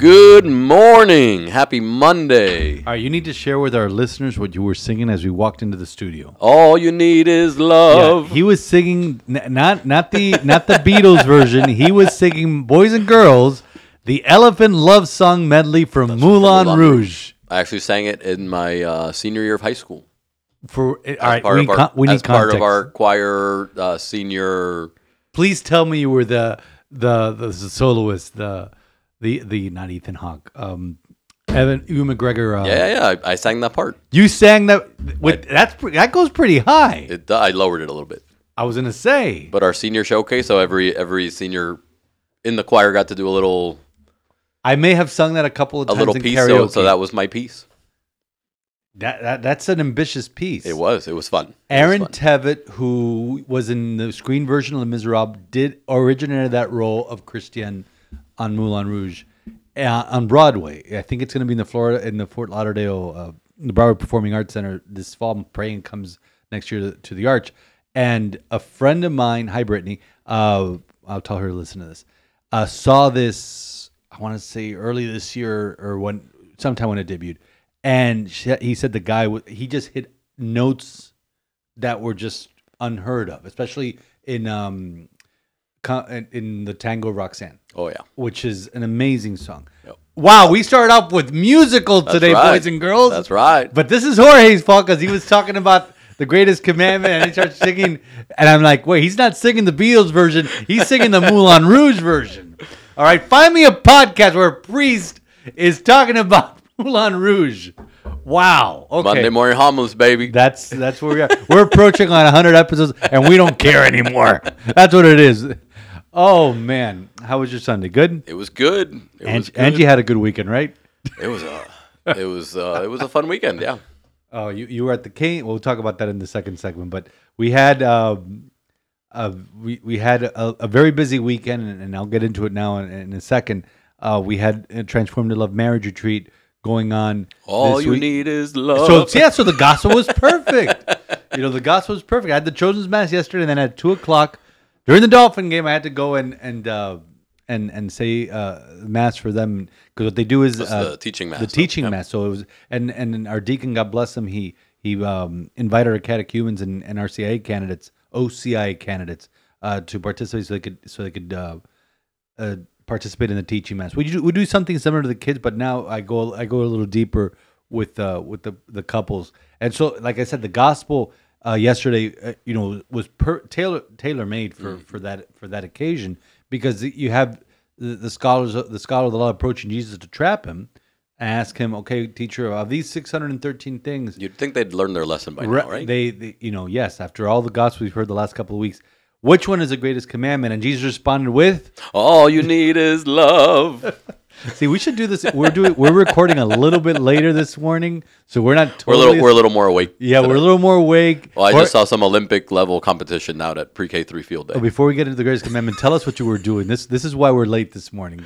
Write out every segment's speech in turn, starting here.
Good morning! Happy Monday! All right, you need to share with our listeners what you were singing as we walked into the studio. All you need is Yeah, love. he was singing n- not not the not the Beatles version. He was singing "Boys and Girls," the Elephant Love Song medley from Moulin Moulin Rouge. I actually sang it in my uh, senior year of high school. For all As part we of need, our, con- we need as part of our choir uh, senior. Please tell me you were the the the soloist, the the the not Ethan Hawke, um, Evan Ewan McGregor. Uh, Yeah, yeah, yeah. I, I sang that part. You sang that with that's pre- that goes pretty high. It, I lowered it a little bit. I was gonna say, But our senior showcase, so every every senior in the choir got to do a little I may have sung that a couple of a times A little piece. So, so that was my piece. that, that that's an ambitious piece. It was. It was fun. Was Aaron fun. Tveit, who was in the screen version of Les Miserables, did originated that role of Christian on Moulin Rouge uh, on Broadway. I think it's going to be in the Florida in the Fort Lauderdale, uh, the Broward Performing Arts Center this fall. I'm praying comes next year to, to the Arsht. And a friend of mine, hi Brittany, uh, I'll tell her to listen to this. Uh, saw this, I want to say early this year or when sometime when it debuted, and she, he said the guy he just hit notes that were just unheard of, especially in um in- the Tango Roxanne, Oh yeah. which is an amazing song. Yep. Wow, we started off with musical today, right. boys and girls. That's right. But this is Jorge's fault because he was talking about the greatest commandment and he starts singing, and I'm like, wait, he's not singing the Beatles version, he's singing the Moulin Rouge version. All right, find me a podcast where a priest is talking about Moulin Rouge. Wow. Okay. Monday morning homilies, baby. That's that's where we are. We're approaching on 100 episodes, and we don't care anymore. That's what it is. Oh man, how was your Sunday? Good. it was good. It was Angie, good. Angie had a good weekend, right? It was a. It was. Uh, it was a fun weekend. Yeah. Oh, you, you were at the Cane. We'll talk about that in the second segment. But we had um, uh, we we had a, a very busy weekend, and, and I'll get into it now in, in a second. Uh, we had a Transformative Love Marriage Retreat going on. All you week. need is love. So yeah, so the gospel was perfect. you know, the gospel was perfect. I had the children's mass yesterday, and then at two o'clock during the Dolphin game, I had to go and and uh, and and say uh, mass for them because what they do is That's uh, the teaching mass, The teaching yep. mass. So it was, and and our deacon, God bless him, he he um, invited our catechumens and, and RCIA candidates, OCI candidates, uh, to participate so they could so they could. Uh, uh, participate in the teaching mass. We do, we do something similar to the kids, but now I go I go a little deeper with uh, with the the couples. And so, like I said, the gospel uh, yesterday, uh, you know, was per, tailor tailor made for for that for that occasion because you have the, the scholars the scholar of the law approaching Jesus to trap him. Ask him, okay, teacher, of these six hundred and thirteen things, You'd think they'd learn their lesson by Re- now, right? They, they, you know, yes. After all the gospel we've heard the last couple of weeks, which one is the greatest commandment? And Jesus responded with, All you need is love. "See, we should do this. We're doing. We're recording a little bit later this morning, so we're not We're a little. We're a little more awake. yeah, we're a little more awake. Well, I Or- just saw some Olympic level competition out at pre-K three field day. before we get into the greatest commandment, tell us what you were doing. This this is why we're late this morning.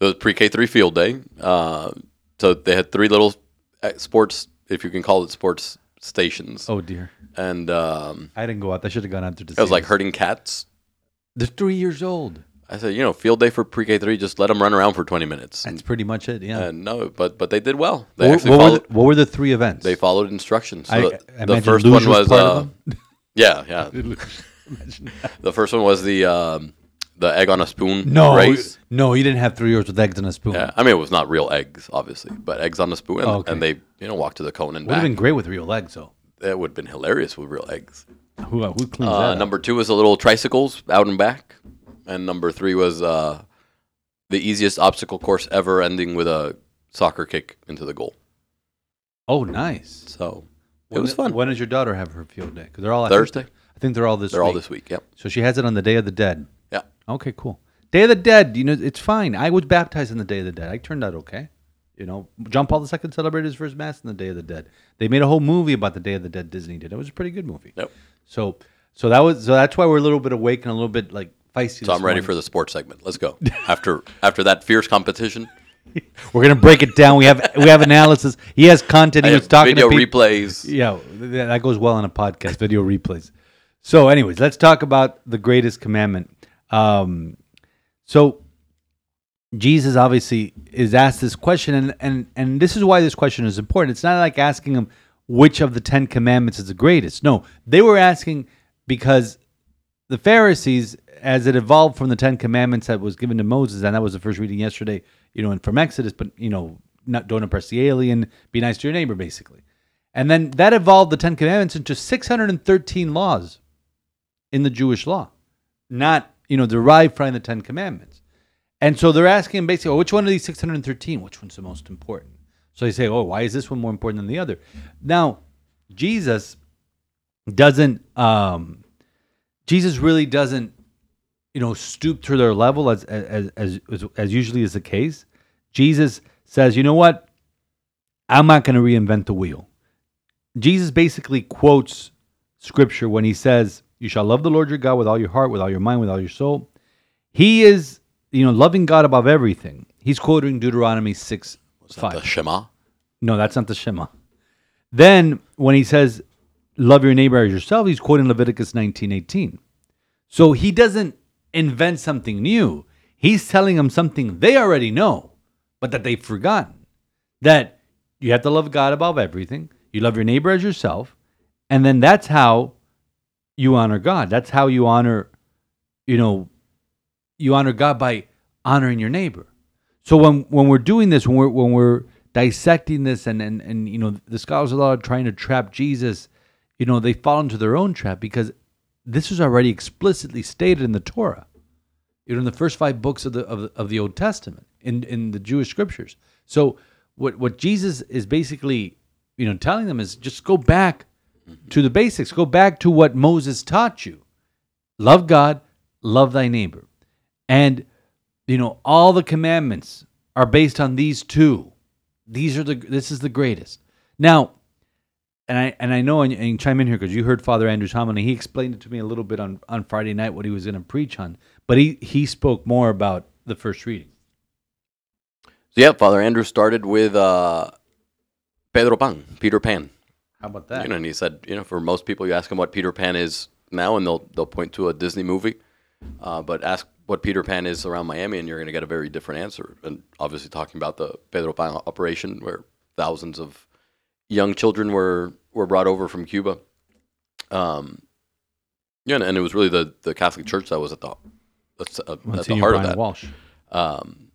It was pre-K three field day. Uh, so they had three little uh, sports, if you can call it sports stations, Oh dear, and um, I didn't go out. I should have gone out to it was like herding cats. They're three years old. I said, you know, field day for pre-K three, just let them run around for twenty minutes. That's pretty much it. Yeah. and no, but but they did well. They what, actually what were the, what were the three events? They followed instructions. So I- the, I the first one was was, part of uh, yeah, yeah. the first one was the um, the egg on a spoon no, race. no, you didn't have three years with eggs in a spoon. Yeah, I mean it was not real eggs, obviously, but eggs on a spoon, and, Oh, okay. and they you know walked to the cone and Would have been great with real eggs, though. That would have been hilarious with real eggs. Who who cleans Uh, that? up? number two was the little tricycles out and back, and number three was uh, the easiest obstacle course ever, ending with a soccer kick into the goal. Oh, nice. So it When- was fun. When does your daughter have her field day? Because they're all I think- Thursday. I think they're all this. They're all week. this week. Yep. So she has it on the Day of the Dead. Yeah. Okay, cool. Day of the Dead. You know, it's fine. I was baptized on the Day of the Dead. I turned out okay. You know, John Paul II celebrated his first mass on the Day of the Dead. They made a whole movie about the Day of the Dead. Disney did. It was a pretty good movie. Yep. So, so that was so that's why we're a little bit awake and a little bit like feisty. So I'm ready for the sports segment. Let's go. after after that fierce competition, We're gonna break it down. We have we have analysis. He has content. He was talking video replays. Yeah, that goes well on a podcast. Video replays. So, anyways, let's talk about the greatest commandment. Um, so, Jesus obviously is asked this question, and and and this is why this question is important. It's not like asking him which of the Ten Commandments is the greatest. No, they were asking because the Pharisees, as it evolved from the Ten Commandments that was given to Moses, and that was the first reading yesterday, you know, and from Exodus, but you know, not don't oppress the alien, be nice to your neighbor, basically. And then that evolved the Ten Commandments into 613 laws in the Jewish law, not, you know, derived from the Ten Commandments. And so they're asking basically, oh, which one of these 613, which one's the most important? So they say, oh, why is this one more important than the other? Now, Jesus doesn't, um, Jesus really doesn't, you know, stoop to their level as, as, as, as, as usually is the case. Jesus says, you know what? I'm not going to reinvent the wheel. Jesus basically quotes scripture when he says, You shall love the Lord your God with all your heart, with all your mind, with all your soul. He is, you know, loving God above everything. He's quoting Deuteronomy 6 The 5. Shema. No, that's not the Shema. Then when he says, Love your neighbor as yourself, he's quoting Leviticus 19 18. So he doesn't invent something new. He's telling them something they already know, but that they've forgotten. That you have to love God above everything. You love your neighbor as yourself. And then that's how you honor God. That's how you honor, you know, you honor God by honoring your neighbor. So when when we're doing this, when we're when we're dissecting this, and and and you know, the scholars are trying to trap Jesus, you know, they fall into their own trap because this is already explicitly stated in the Torah, you know, in the first five books of the of of the Old Testament in in the Jewish scriptures. So what what Jesus is basically, you know, telling them is just go back to the basics. Go back to what Moses taught you. Love God, love thy neighbor. And you know, all the commandments are based on these two. These are the this is the greatest. Now, and I and I know and, and chime in here because you heard Father Andrew's homily. He explained it to me a little bit on, on Friday night what he was going to preach on, but he he spoke more about the first reading. So yeah, Father Andrew started with uh, Pedro Pan, Peter Pan. How about that? You know, and he said, you know, for most people, you ask them what Peter Pan is now, and they'll they'll point to a Disney movie. Uh, but ask what Peter Pan is around Miami, and you're going to get a very different answer. And obviously, talking about the Pedro Pan operation, where thousands of young children were were brought over from Cuba. Um, yeah, and, and it was really the, the Catholic Church that was at the that's, uh, at the heart Bryan of that. Walsh. Um,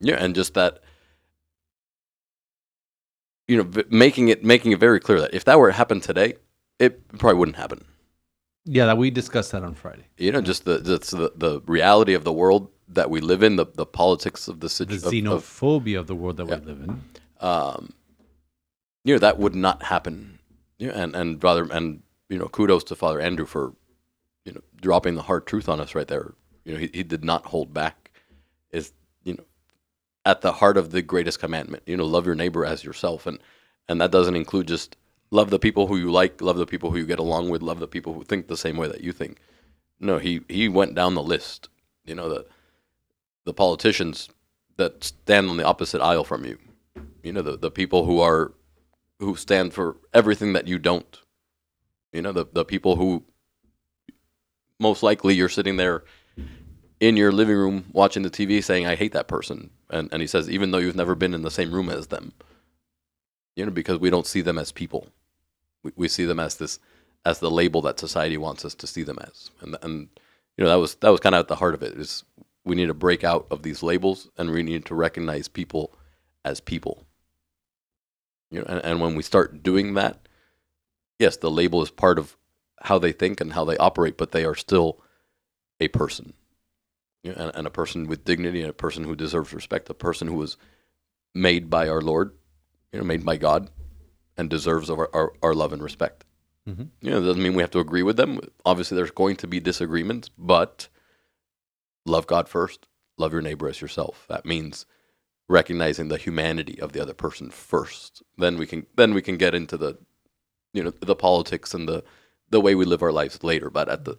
yeah, and just that, you know, v- making it making it very clear that if that were to happen today, it probably wouldn't happen. Yeah, that we discussed that on Friday. You know, just the just the, the reality of the world that we live in, the, the politics of the The situation, of, xenophobia of the world that Yeah. we live in. um, you know, that would not happen. Yeah, and and rather and you know, kudos to Father Andrew for you know dropping the hard truth on us right there. You know, he, he did not hold back. Is you know, at the heart of the greatest commandment. You know, love your neighbor as yourself, and and that doesn't include just love the people who you like, love the people who you get along with, love the people who think the same way that you think. No, he he went down the list. You know the the politicians that stand on the opposite aisle from you. You know the the people who are who stand for everything that you don't. You know the the people who most likely you're sitting there in your living room watching the TV saying I hate that person and and he says even though you've never been in the same room as them. You know because we don't see them as people. We we see them as this as the label that society wants us to see them as. And and you know that was that was kind of at the heart of it is we need to break out of these labels and we need to recognize people as people. You know, and, and when we start doing that, yes, the label is part of how they think and how they operate, but they are still a person. You know, and, and a person with dignity and a person who deserves respect, a person who was made by our Lord, you know, made by God and deserves our, our, our love and respect. Mhm. You know, it doesn't mean we have to agree with them. Obviously, there's going to be disagreements, but love God first, love your neighbor as yourself. That means recognizing the humanity of the other person first. Then we can then we can get into the you know the politics and the the way we live our lives later. But at the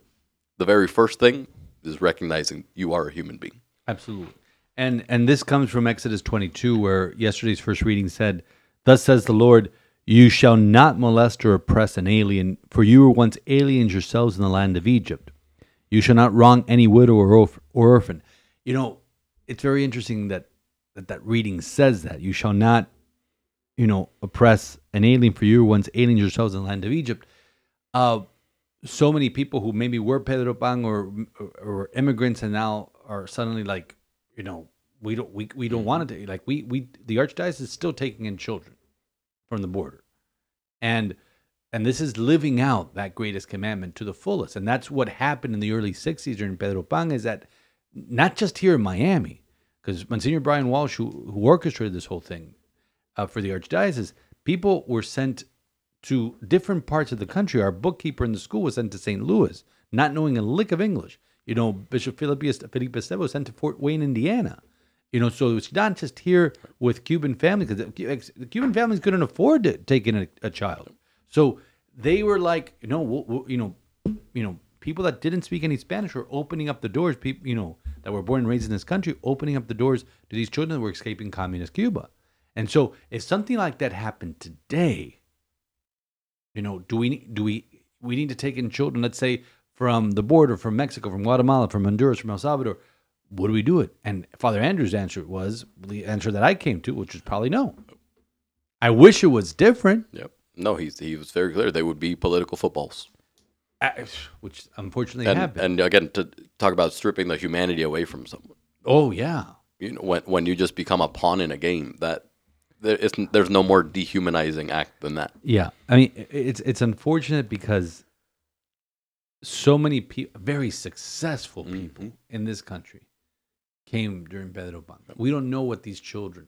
the very first thing is recognizing you are a human being. Absolutely. And and this comes from Exodus 22 where yesterday's first reading said, "Thus says the Lord, you shall not molest or oppress an alien, for you were once aliens yourselves in the land of Egypt. You shall not wrong any widow or, or orphan." You know, it's very interesting that that that reading says that. You shall not you know oppress an alien for you once aliens yourselves in the land of Egypt. Uh so many people who maybe were Pedro Pan or, or immigrants and now are suddenly like, you know, we don't we, we don't want it to like we we the archdiocese is still taking in children from the border, and and this is living out that greatest commandment to the fullest, and that's what happened in the early '60s during Pedro Pan is that not just here in Miami, because Monsignor Bryan Walsh, who, who orchestrated this whole thing uh, for the archdiocese, people were sent to different parts of the country. Our bookkeeper in the school was sent to St. Louis, not knowing a lick of English. You know, Bishop Felipe Felipe Estévez was sent to Fort Wayne, Indiana. You know, so it's not just here with Cuban families because the Cuban families couldn't afford to take in a, a child. So they were like, you know, we'll, we'll- you know, you know, people that didn't speak any Spanish were opening up the doors. People, you know, that were born and raised in this country, opening up the doors to these children that were escaping communist Cuba. And so, if something like that happened today, you know, do we do we we need to take in children? Let's say from the border, from Mexico, from Guatemala, from Honduras, from El Salvador. Would we do it? And Father Andrew's answer was the answer that I came to, which was probably no. I wish it was different, Yep. No, he's he was very clear. They would be political footballs. Which unfortunately And, happened. and again, to talk about stripping the humanity away from someone. oh yeah, You know, when when you just become a pawn in a game, that there isn't. There's no more dehumanizing act than that. Yeah, I mean it's it's unfortunate because so many people, very successful mm-hmm. people in this country, came during Pedro Pan. We don't know what these children,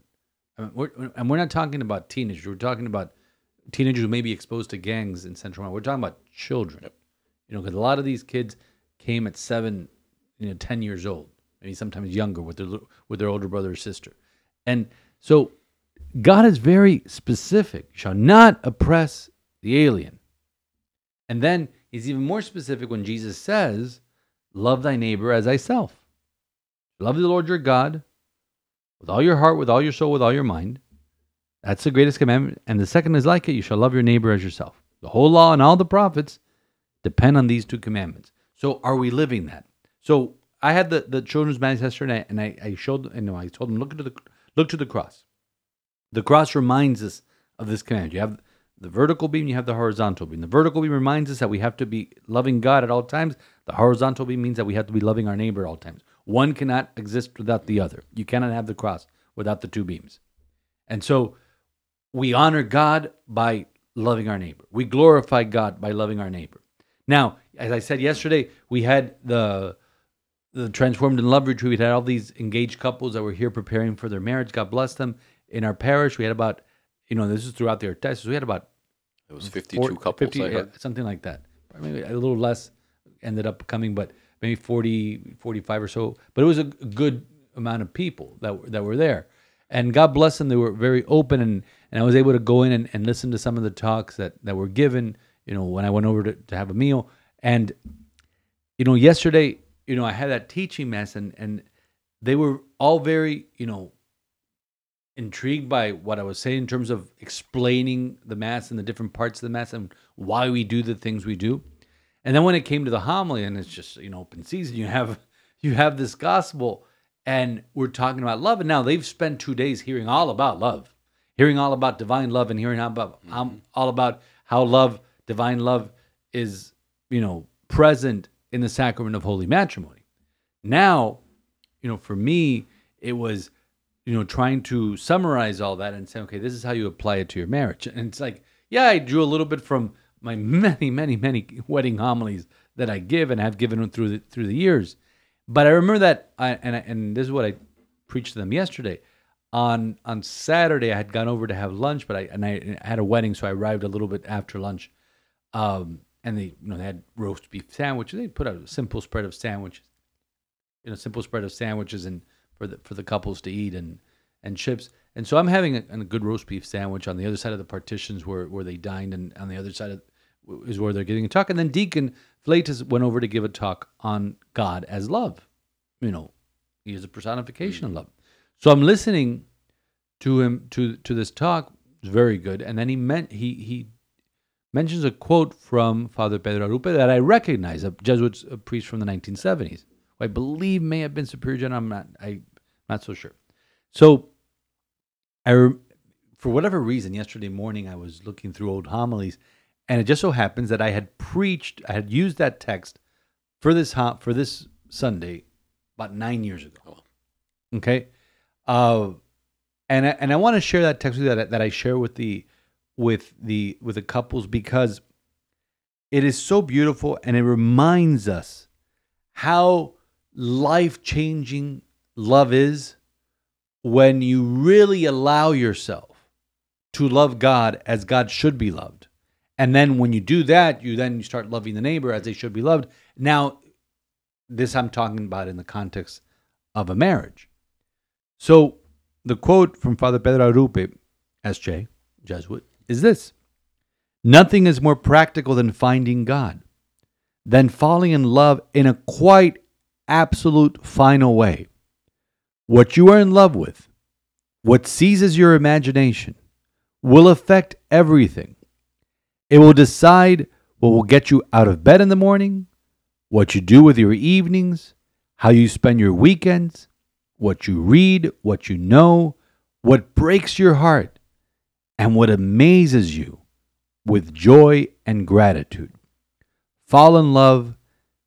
I mean, we're, and we're not talking about teenagers. We're talking about teenagers who may be exposed to gangs in Central America. We're talking about children. You know, because a lot of these kids came at seven, you know, ten years old, maybe sometimes younger with their with their older brother or sister, and so God is very specific. Shall not oppress the alien. And then he's even more specific when Jesus says, Love thy neighbor as thyself. Love the Lord your God with all your heart, with all your soul, with all your mind. That's the greatest commandment. And the second is like it you shall love your neighbor as yourself. The whole law and all the prophets depend on these two commandments. So are we living that? So I had the, the children's mass yesterday and I, I showed know, I told them look to the look to the cross. The cross reminds us of this command. You have the vertical beam, you have the horizontal beam. The vertical beam reminds us that we have to be loving God at all times. The horizontal beam means that we have to be loving our neighbor at all times. One cannot exist without the other. You cannot have the cross without the two beams. And so we honor God by loving our neighbor. We glorify God by loving our neighbor. Now, as I said yesterday, we had the the transformed in love retreat. We had all these engaged couples that were here preparing for their marriage. God bless them. In our parish, we had about, you know, this is throughout the archdiocese. We had about It was 52 couples. 50, I yeah, something like that. Maybe a little less ended up coming, but maybe 40, 45 or so. But it was a good amount of people that were, that were there. And God bless them. They were very open, and, and I was able to go in and, and listen to some of the talks that, that were given, you know, when I went over to, to have a meal. And, you know, yesterday, you know, I had that teaching mass, and, and they were all very, you know, intrigued by what I was saying in terms of explaining the mass and the different parts of the mass and why we do the things we do. And then when it came to the homily, and it's just you know open season, you have you have this gospel, and we're talking about love. And now they've spent two days hearing all about love, hearing all about divine love, and hearing all about um, all about how love, divine love, is you know present in the sacrament of holy matrimony. Now, you know, for me, it was you know, trying to summarize all that and say, okay, this is how you apply it to your marriage. And it's like, yeah, I drew a little bit from my many, many, many wedding homilies that I give and have given through the through the years. But I remember that, I, and I, and this is what I preached to them yesterday. On on Saturday, I had gone over to have lunch, but I and I had a wedding, so I arrived a little bit after lunch. Um, and they, you know, they had roast beef sandwiches. They put out a simple spread of sandwiches you know simple spread of sandwiches and for the for the couples to eat and and chips. And so I'm having a, a good roast beef sandwich on the other side of the partitions where, where they dined, and on the other side of, is where they're giving a talk. And then Deacon Flatus went over to give a talk on God as love. You know, he is a personification of love. So I'm listening to him to to this talk. It's very good. And then he meant he he mentions a quote from Father Pedro Arrupe that I recognize, a Jesuit a priest from the 1970s, who I believe may have been Superior General. I'm not I not so sure. So I for whatever reason yesterday morning I was looking through old homilies, and it just so happens that I had preached, I had used that text for this hom- for this Sunday about nine years ago. Okay, uh, and I, and I want to share that text with you that that I share with the with the with the couples because it is so beautiful and it reminds us how life changing love is when you really allow yourself to love God as God should be loved. And then when you do that, you then you start loving the neighbor as they should be loved. Now, this I'm talking about in the context of a marriage. So, the quote from Father Pedro Arrupe, SJ, Jesuit, is this Nothing is more practical than finding God, than falling in love in a quite absolute final way. What you are in love with, what seizes your imagination, will affect everything. It will decide what will get you out of bed in the morning, what you do with your evenings, how you spend your weekends, what you read, what you know, what breaks your heart, and what amazes you with joy and gratitude. Fall in love,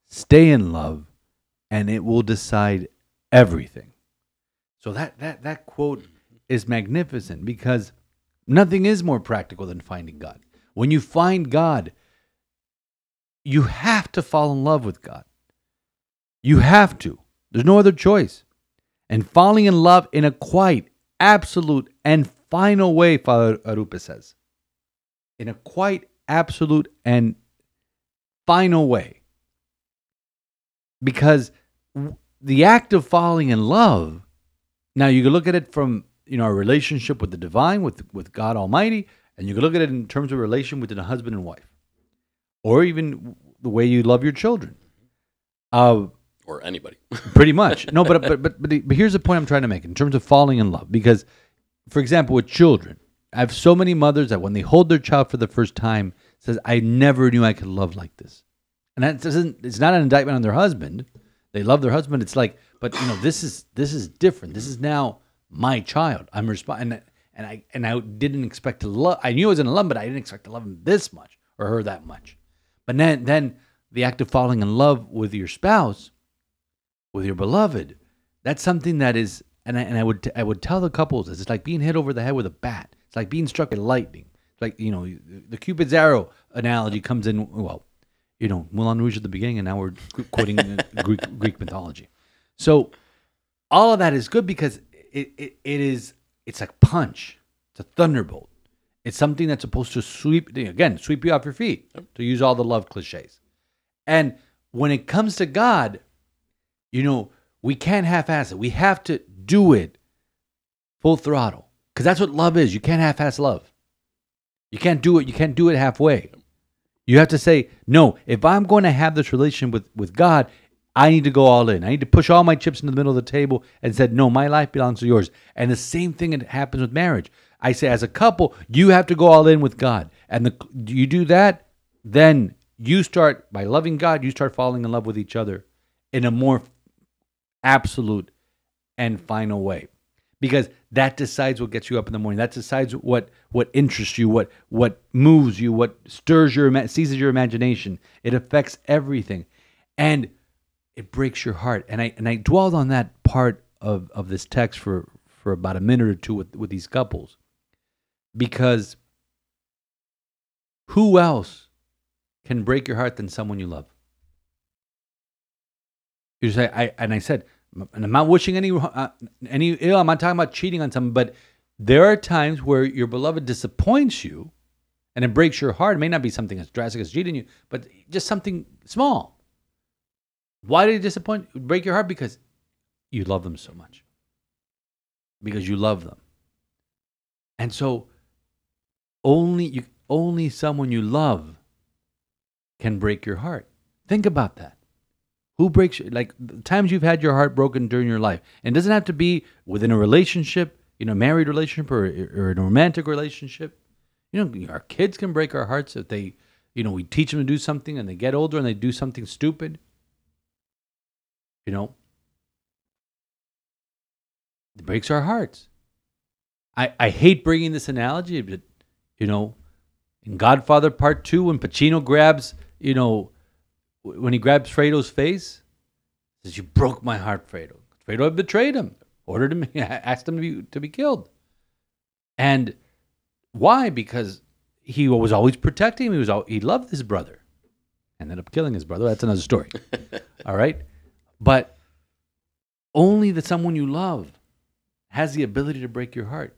stay in love, and it will decide everything. So that that that quote is magnificent because nothing is more practical than finding God. When you find God, you have to fall in love with God. You have to. There's no other choice. And falling in love in a quite absolute and final way, Father Arrupe says. In a quite absolute and final way. Because the act of falling in love, now you can look at it from you know a relationship with the divine, with with God Almighty, and you can look at it in terms of relation within a husband and wife, or even the way you love your children. Uh, or anybody. pretty much. No, but but but but, the- but here's the point I'm trying to make in terms of falling in love. Because, for example, with children, I have so many mothers that when they hold their child for the first time, says, "I never knew I could love like this," and that doesn't. It's not an indictment on their husband. They love their husband. It's like, but you know, this is this is different. This is now my child. I'm respond and I and I didn't expect to love. I knew I was gonna love but I didn't expect to love him this much or her that much. But then then the act of falling in love with your spouse with your beloved. That's something that is, and I, and I would I would tell the couples this. It's like being hit over the head with a bat. It's like being struck by lightning. It's like you know the Cupid's arrow analogy comes in. Well, you know Moulin Rouge at the beginning, and now we're quoting uh, Greek Greek mythology. So all of that is good because it, it, it is it's like punch. It's a thunderbolt. It's something that's supposed to sweep again sweep you off your feet. To use all the love cliches. And when it comes to God, you know, we can't half-ass it. We have to do it full throttle because that's what love is. You can't half-ass love. You can't do it. You can't do it halfway. You have to say no. If I'm going to have this relation with with God, I need to go all in. I need to push all my chips into the middle of the table and said, no, my life belongs to yours. And the same thing happens with marriage. I say, as a couple, you have to go all in with God. And the, you do that, then you start by loving God. You start falling in love with each other in a more absolute and final way. Because that decides what gets you up in the morning. That decides what what interests you what what moves you what stirs your seizes your imagination. It affects everything. And it breaks your heart. And i and i dwelled on that part of of this text for for about a minute or two with with these couples. Because who else can break your heart than someone you love? You say, I and I said, and I'm not wishing any uh, any ill. I'm not talking about cheating on someone, but there are times where your beloved disappoints you, and it breaks your heart. It may not be something as drastic as cheating you, but just something small. Why did it disappoint, break your heart? Because you love them so much. because you love them. And so only you only someone you love can break your heart. Think about that. Who breaks like times you've had your heart broken during your life? And doesn't have to be within a relationship, you know, married relationship or, or in a romantic relationship. You know, our kids can break our hearts if they, you know, we teach them to do something and they get older and they do something stupid. You know, it breaks our hearts. I, I hate bringing this analogy, but you know, in Godfather Part Two, when Pacino grabs, you know, when he grabs Fredo's face, says, "You broke my heart, Fredo." Fredo had betrayed him, ordered him, asked him to be to be killed, and why? Because he was always protecting him. He was al- he loved his brother. Ended up killing his brother. That's another story. All right, but only the someone you love has the ability to break your heart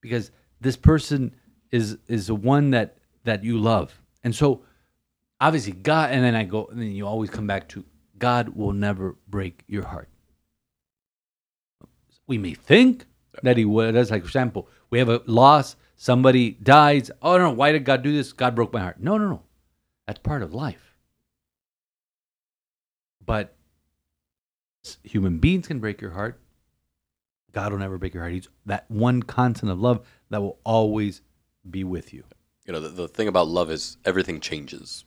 because this person is is the one that that you love and so obviously god and then i go and then you always come back to god will never break your heart. We may think that he would as like for example we have a loss somebody dies oh no why did god do this? God broke my heart. No no no. That's part of life. But human beings can break your heart. God will never break your heart. He's that one constant of love that will always be with you. you know the, the thing about love is everything changes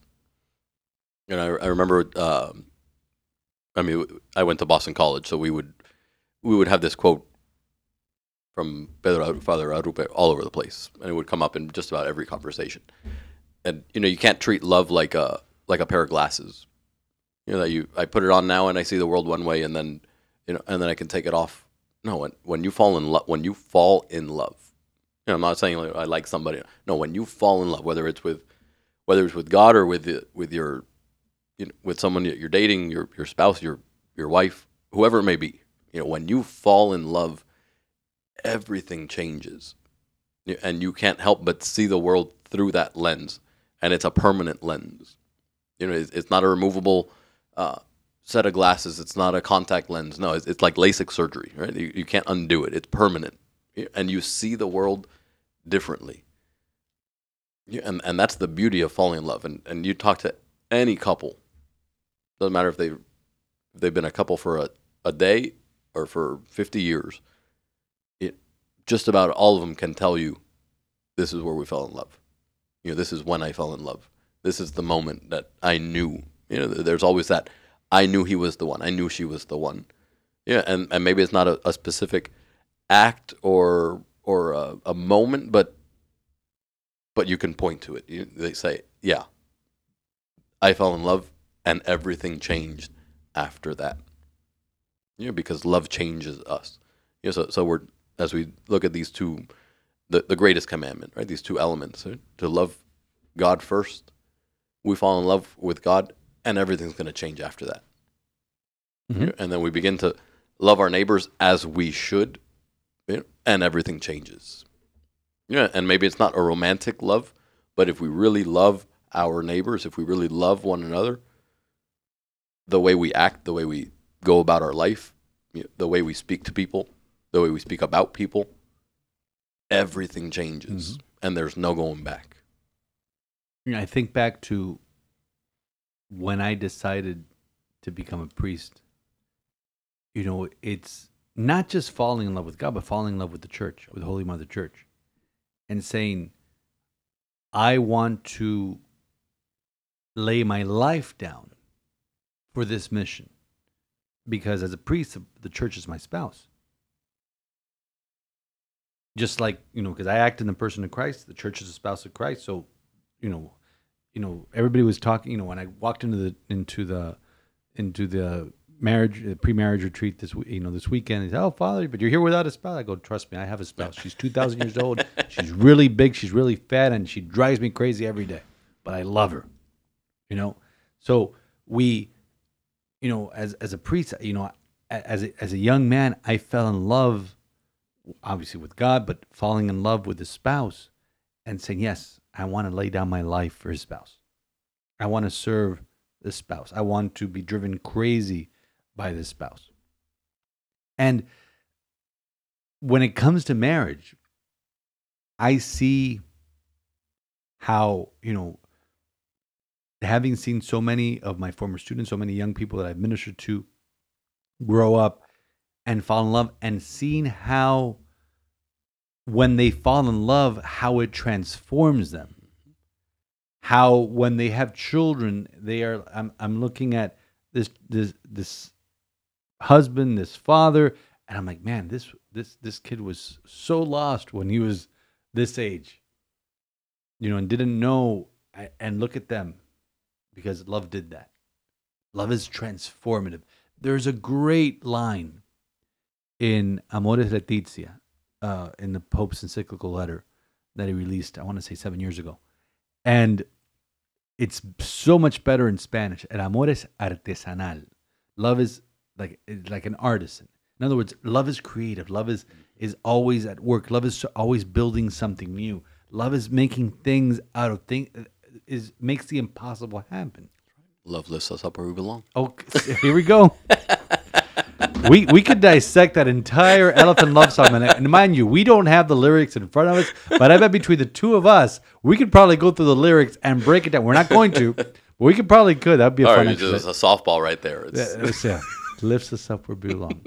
know i, I remember um, i mean i went to boston college so we would we would have this quote from pedro father arrupe all over the place and it would come up in just about every conversation. And you know you can't treat love like a like a pair of glasses. You know that you i put it on now and i see the world one way and then you know and then i can take it off. No when when you fall in love when you fall in love you know, I'm not saying like I like somebody. No, when you fall in love, whether it's with whether it's with God or with the, with your you know, with someone that you're dating, your your spouse, your your wife, whoever it may be, you know, when you fall in love, everything changes, and you can't help but see the world through that lens, and it's a permanent lens. You know, it's, it's not a removable uh, set of glasses. It's not a contact lens. No, it's, it's like LASIK surgery, right? You, you can't undo it. It's permanent, and you see the world differently. Yeah, and and that's the beauty of falling in love. And and you talk to any couple, doesn't matter if they they've been a couple for a, a day or for fifty years. It just about all of them can tell you, this is where we fell in love. You know, this is when I fell in love. This is the moment that I knew. You know, there's always that. I knew he was the one. I knew she was the one. Yeah, and, and maybe it's not a, a specific act or or a, a moment, but but you can point to it. You, they say, "Yeah, I fell in love, and everything changed after that." You know, because love changes us. You know, so so we're as we look at these two, the the greatest commandment, right? These two elements right? to love God first. We fall in love with God, and everything's going to change after that. Mhm. You know, And then we begin to love our neighbors as we should, you know, and everything changes. Yeah, and maybe it's not a romantic love, but if we really love our neighbors, if we really love one another, the way we act, the way we go about our life, you know, the way we speak to people, the way we speak about people, everything changes, mm-hmm. and there's no going back. You know, I think back to when I decided to become a priest. You know, it's not just falling in love with God, but falling in love with the church, with Holy Mother Church, and saying, I want to lay my life down for this mission. Because as a priest, the church is my spouse. Just like, you know, because I act in the person of Christ, the church is the spouse of Christ. So, you know, you know, everybody was talking, you know, when I walked into the into the into the marriage uh, pre-marriage retreat this you know this weekend. Said, "Oh, father, but you're here without a spouse." I go, "Trust me, I have a spouse. She's 2,000 years old. She's really big. She's really fat, and she drives me crazy every day. But I love her." You know, so we, you know, as as a priest, you know, as a, as a young man, I fell in love, obviously with God, but falling in love with the spouse, and saying, "Yes, I want to lay down my life for his spouse. I want to serve the spouse. I want to be driven crazy by this spouse. And when it comes to marriage, I see how, you know, having seen so many of my former students, so many young people that I've ministered to grow up and fall in love, and seeing how, when they fall in love, how it transforms them. How when they have children, they are. I'm, I'm looking at this this this husband, this father, and I'm like, man, this this this kid was so lost when he was this age, you know, and didn't know. And look at them, because love did that. Love is transformative. There's a great line in Amoris Laetitia, uh, in the Pope's encyclical letter that he released. I want to say seven years ago, and it's so much better in Spanish. El amor es artesanal. Love is like like an artisan. In other words, love is creative. Love is is always at work. Love is always building something new. Love is making things out of things. Is makes the impossible happen. Love lifts us up where we belong. Oh, here we go. we we could dissect that entire Elephant Love song, and, and mind you, we don't have the lyrics in front of us. But I bet between the two of us, we could probably go through the lyrics and break it down. We're not going to, but we could probably could. That'd be a All fun right, it's a softball right there. It's, Yeah, it's- yeah, lifts us up where we belong.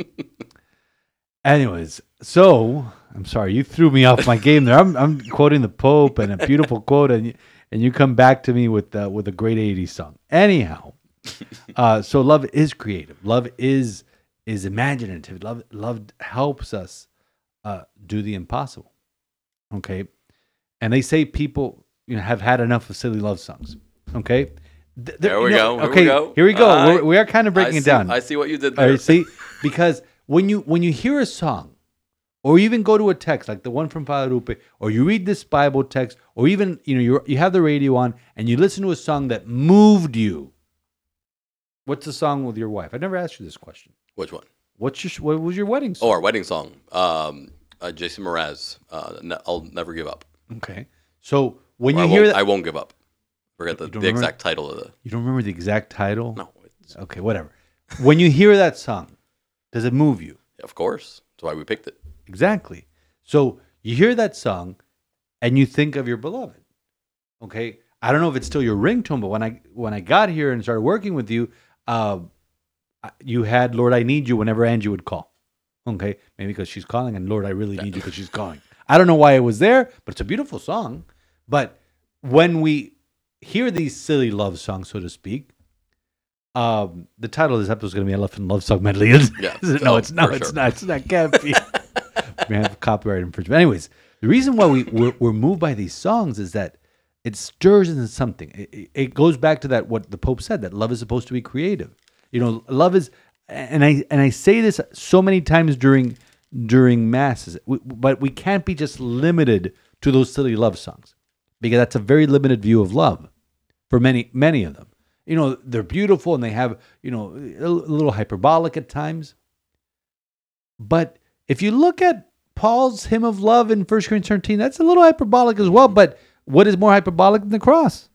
Anyways, so I'm sorry you threw me off my game there. I'm, I'm quoting the Pope and a beautiful quote, and you, and you come back to me with uh, with a great '80s song. Anyhow, uh, so love is creative. Love is is imaginative. Love love helps us uh, do the impossible. Okay, and they say people you know have had enough of silly love songs. Okay. Th- There we you go, here we okay, go. here we go. All We're, we are kind of breaking it down. I see what you did there. right, see, because when you when you hear a song, or even go to a text like the one from Father Lupe, or you read this Bible text, or even you know you you have the radio on and you listen to a song that moved you. What's the song with your wife? I never asked you this question. Which one? What's your what was your wedding song? Oh, our wedding song. Um, uh, Jason Mraz. Uh, I'll never give up. Okay, so when Or you I hear that, I won't give up. Forget the, the remember? exact title of the. you don't remember the exact title. No, it's, Okay, whatever. when you hear that song, does it move you? of course. That's why we picked it. Exactly. So you hear that song and you think of your beloved. Okay. I don't know if it's still your ringtone, but when I when I got here and started working with you, uh, you had Lord, I need you whenever Angie would call. Okay, maybe because she's calling, and Lord, I really need you because she's calling. I don't know why it was there, but it's a beautiful song. But when we hear these silly love songs, so to speak, um, the title of this episode is going to be "Elephant Love Song Medley." Is Yeah. No, Oh, it's not. for It's sure. not. It's not. Can't be. we have copyright infringement. Anyways, the reason why we we're, we're moved by these songs is that it stirs into something. It, it- goes back to that what the Pope said that love is supposed to be creative. You know, love is, and I and I say this so many times during during masses, we, but we can't be just limited to those silly love songs because that's a very limited view of love for many many of them. You know, they're beautiful and they have you know a little hyperbolic at times. But if you look at Paul's hymn of love in 1 Corinthians 13, that's a little hyperbolic as well. But what is more hyperbolic than the cross?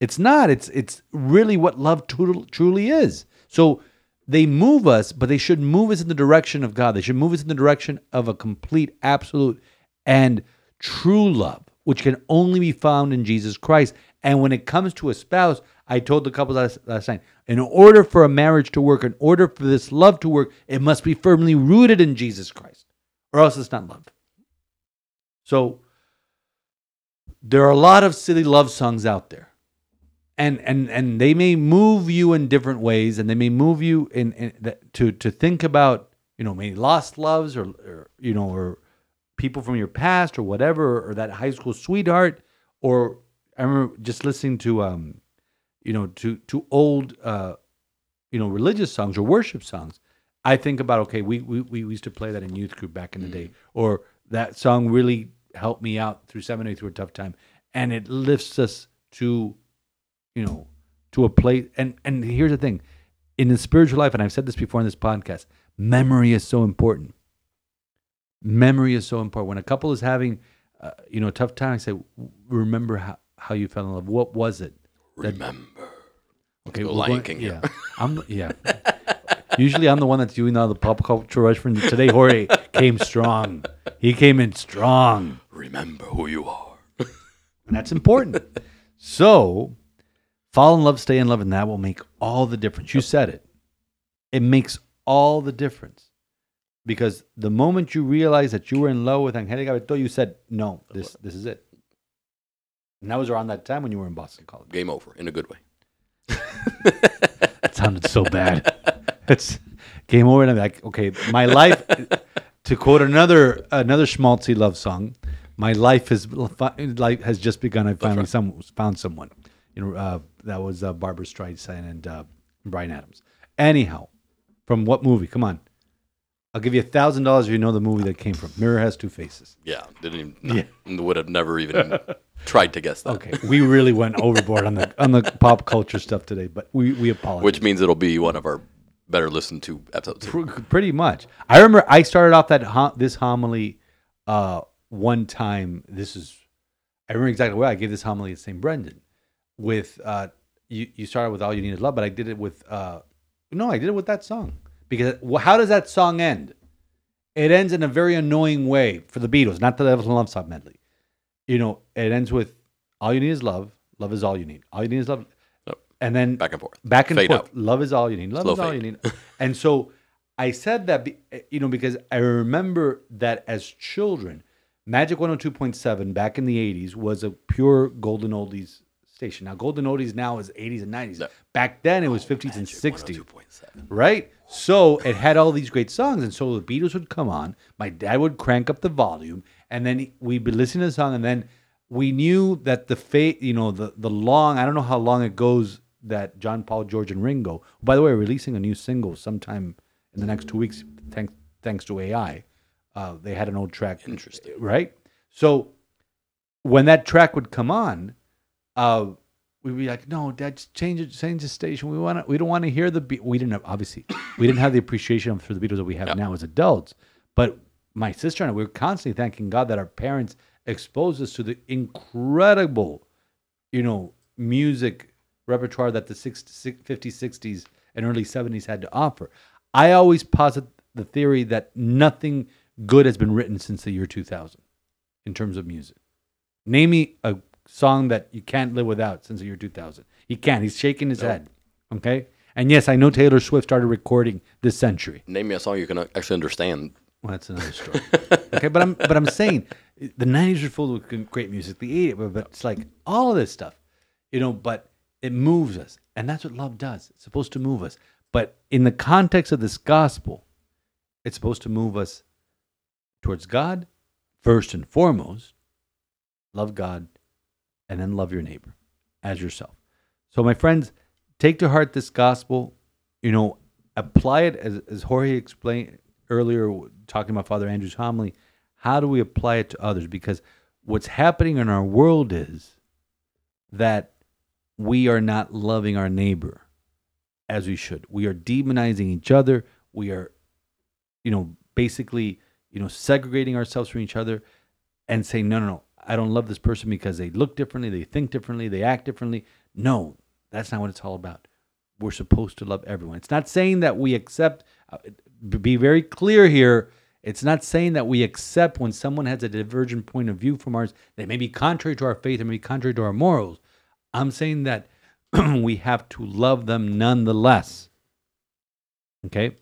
It's not. It's it's really what love truly, truly is. So they move us, but they should move us in the direction of God. They should move us in the direction of a complete, absolute, and true love, which can only be found in Jesus Christ. And when it comes to a spouse, I told the couple last, last night, in order for a marriage to work, in order for this love to work, it must be firmly rooted in Jesus Christ, or else it's not love. So there are a lot of silly love songs out there and and and they may move you in different ways and they may move you in, in to to think about you know maybe lost loves or, or you know or people from your past or whatever or that high school sweetheart or i remember just listening to um you know to to old uh you know religious songs or worship songs i think about okay we we, we used to play that in youth group back in the day or that song really helped me out through seminary through a tough time and it lifts us to you know, to a place. And and here's the thing, in the spiritual life, and I've said this before in this podcast, memory is so important. Memory is so important. When a couple is having, uh, you know, a tough time, I say, remember how, how you fell in love. What was it? that- Remember. Okay, we're Lion going- King Yeah. I'm. Yeah. Usually, I'm the one that's doing all the pop culture reference. Today, Jorge came strong. He came in strong. Remember who you are. And that's important. so, fall in love, stay in love, and that will make all the difference. You said it. It makes all the difference. Because the moment you realize that you were in love with Angelica Beto, you said, no, this, this is it. And that was around that time when you were in Boston College. Game over in a good way. That sounded so bad. It's game over, and I'm like, okay, my life. to quote another another schmaltzy love song, my life is life has just begun. I finally some, found someone. You know, uh, that was uh, Barbra Streisand and uh, Bryan Adams. Anyhow, from what movie? Come on, I'll give you a thousand dollars if you know the movie that came from. Mirror has two faces. Yeah, didn't even. Would have never even tried to guess that. Okay, we really went overboard on the on the pop culture stuff today, but we we apologize. Which means it'll be one of our better listened to episodes. Pretty much. I remember I started off that hom- this homily uh, one time. This is I remember exactly where I gave this homily at St. Brendan. With uh, you, you started with "All You Need Is Love," but I did it with uh, no, I did it with that song because how does that song end? It ends in a very annoying way for the Beatles, not the Devil's Love Song medley. You know, it ends with "All you need is love. Love is all you need. All you need is love." And then Back and forth. back and Fade forth. out. Love is all you need. Love Slow is all you need. And so I said that, be, you know, because I remember that as children, Magic 102.7 back in the 80s was a pure golden oldies station. Now, golden oldies now is 80s and 90s. Yeah. Back then, it was 50s and 60s right? So it had all these great songs, and so the Beatles would come on. My dad would crank up the volume, and then we'd be listening to the song, and then we knew that the fate, you know, the the long. I don't know how long it goes that John Paul, George, and Ringo. By the way, are releasing a new single sometime in the next two weeks, thanks thanks to AI. Uh, they had an old track, Interesting. right? So when that track would come on, uh, we'd be like, "No, Dad, just change it, change the station. We want to, we don't want to hear the Be-. We didn't have obviously, we didn't have the appreciation for the Beatles that we have now as adults. But my sister and I, we were constantly thanking God that our parents exposed us to the incredible, you know, music repertoire that the 60, 50s, 60s, and early 70s had to offer. I always posit the theory that nothing good has been written since the year 2000 in terms of music. Name me a song that you can't live without since the year 2000. He can't. He's shaking his head. Okay. And yes, I know Taylor Swift started recording this century. Name me a song you can uh, actually understand. Well, that's another story. okay, but I'm but I'm saying the '90s were full of great music. The '80s, but, but it's like all of this stuff, you know. But it moves us, and that's what love does. It's supposed to move us. But in the context of this gospel, it's supposed to move us towards God first and foremost. Love God, and then love your neighbor as yourself. So, my friends, take to heart this gospel. You know, apply it as, as Jorge explained earlier, talking about Father Andrew's homily. How do we apply it to others? Because what's happening in our world is that we are not loving our neighbor as we should. We are demonizing each other. We are, you know, basically, you know, segregating ourselves from each other and saying, no, no, no, I don't love this person because they look differently, they think differently, they act differently. No, that's not what it's all about. We're supposed to love everyone. It's not saying that we accept, uh, be very clear here. It's not saying that we accept when someone has a divergent point of view from ours that may be contrary to our faith and may be contrary to our morals. I'm saying that we have to love them nonetheless. Okay?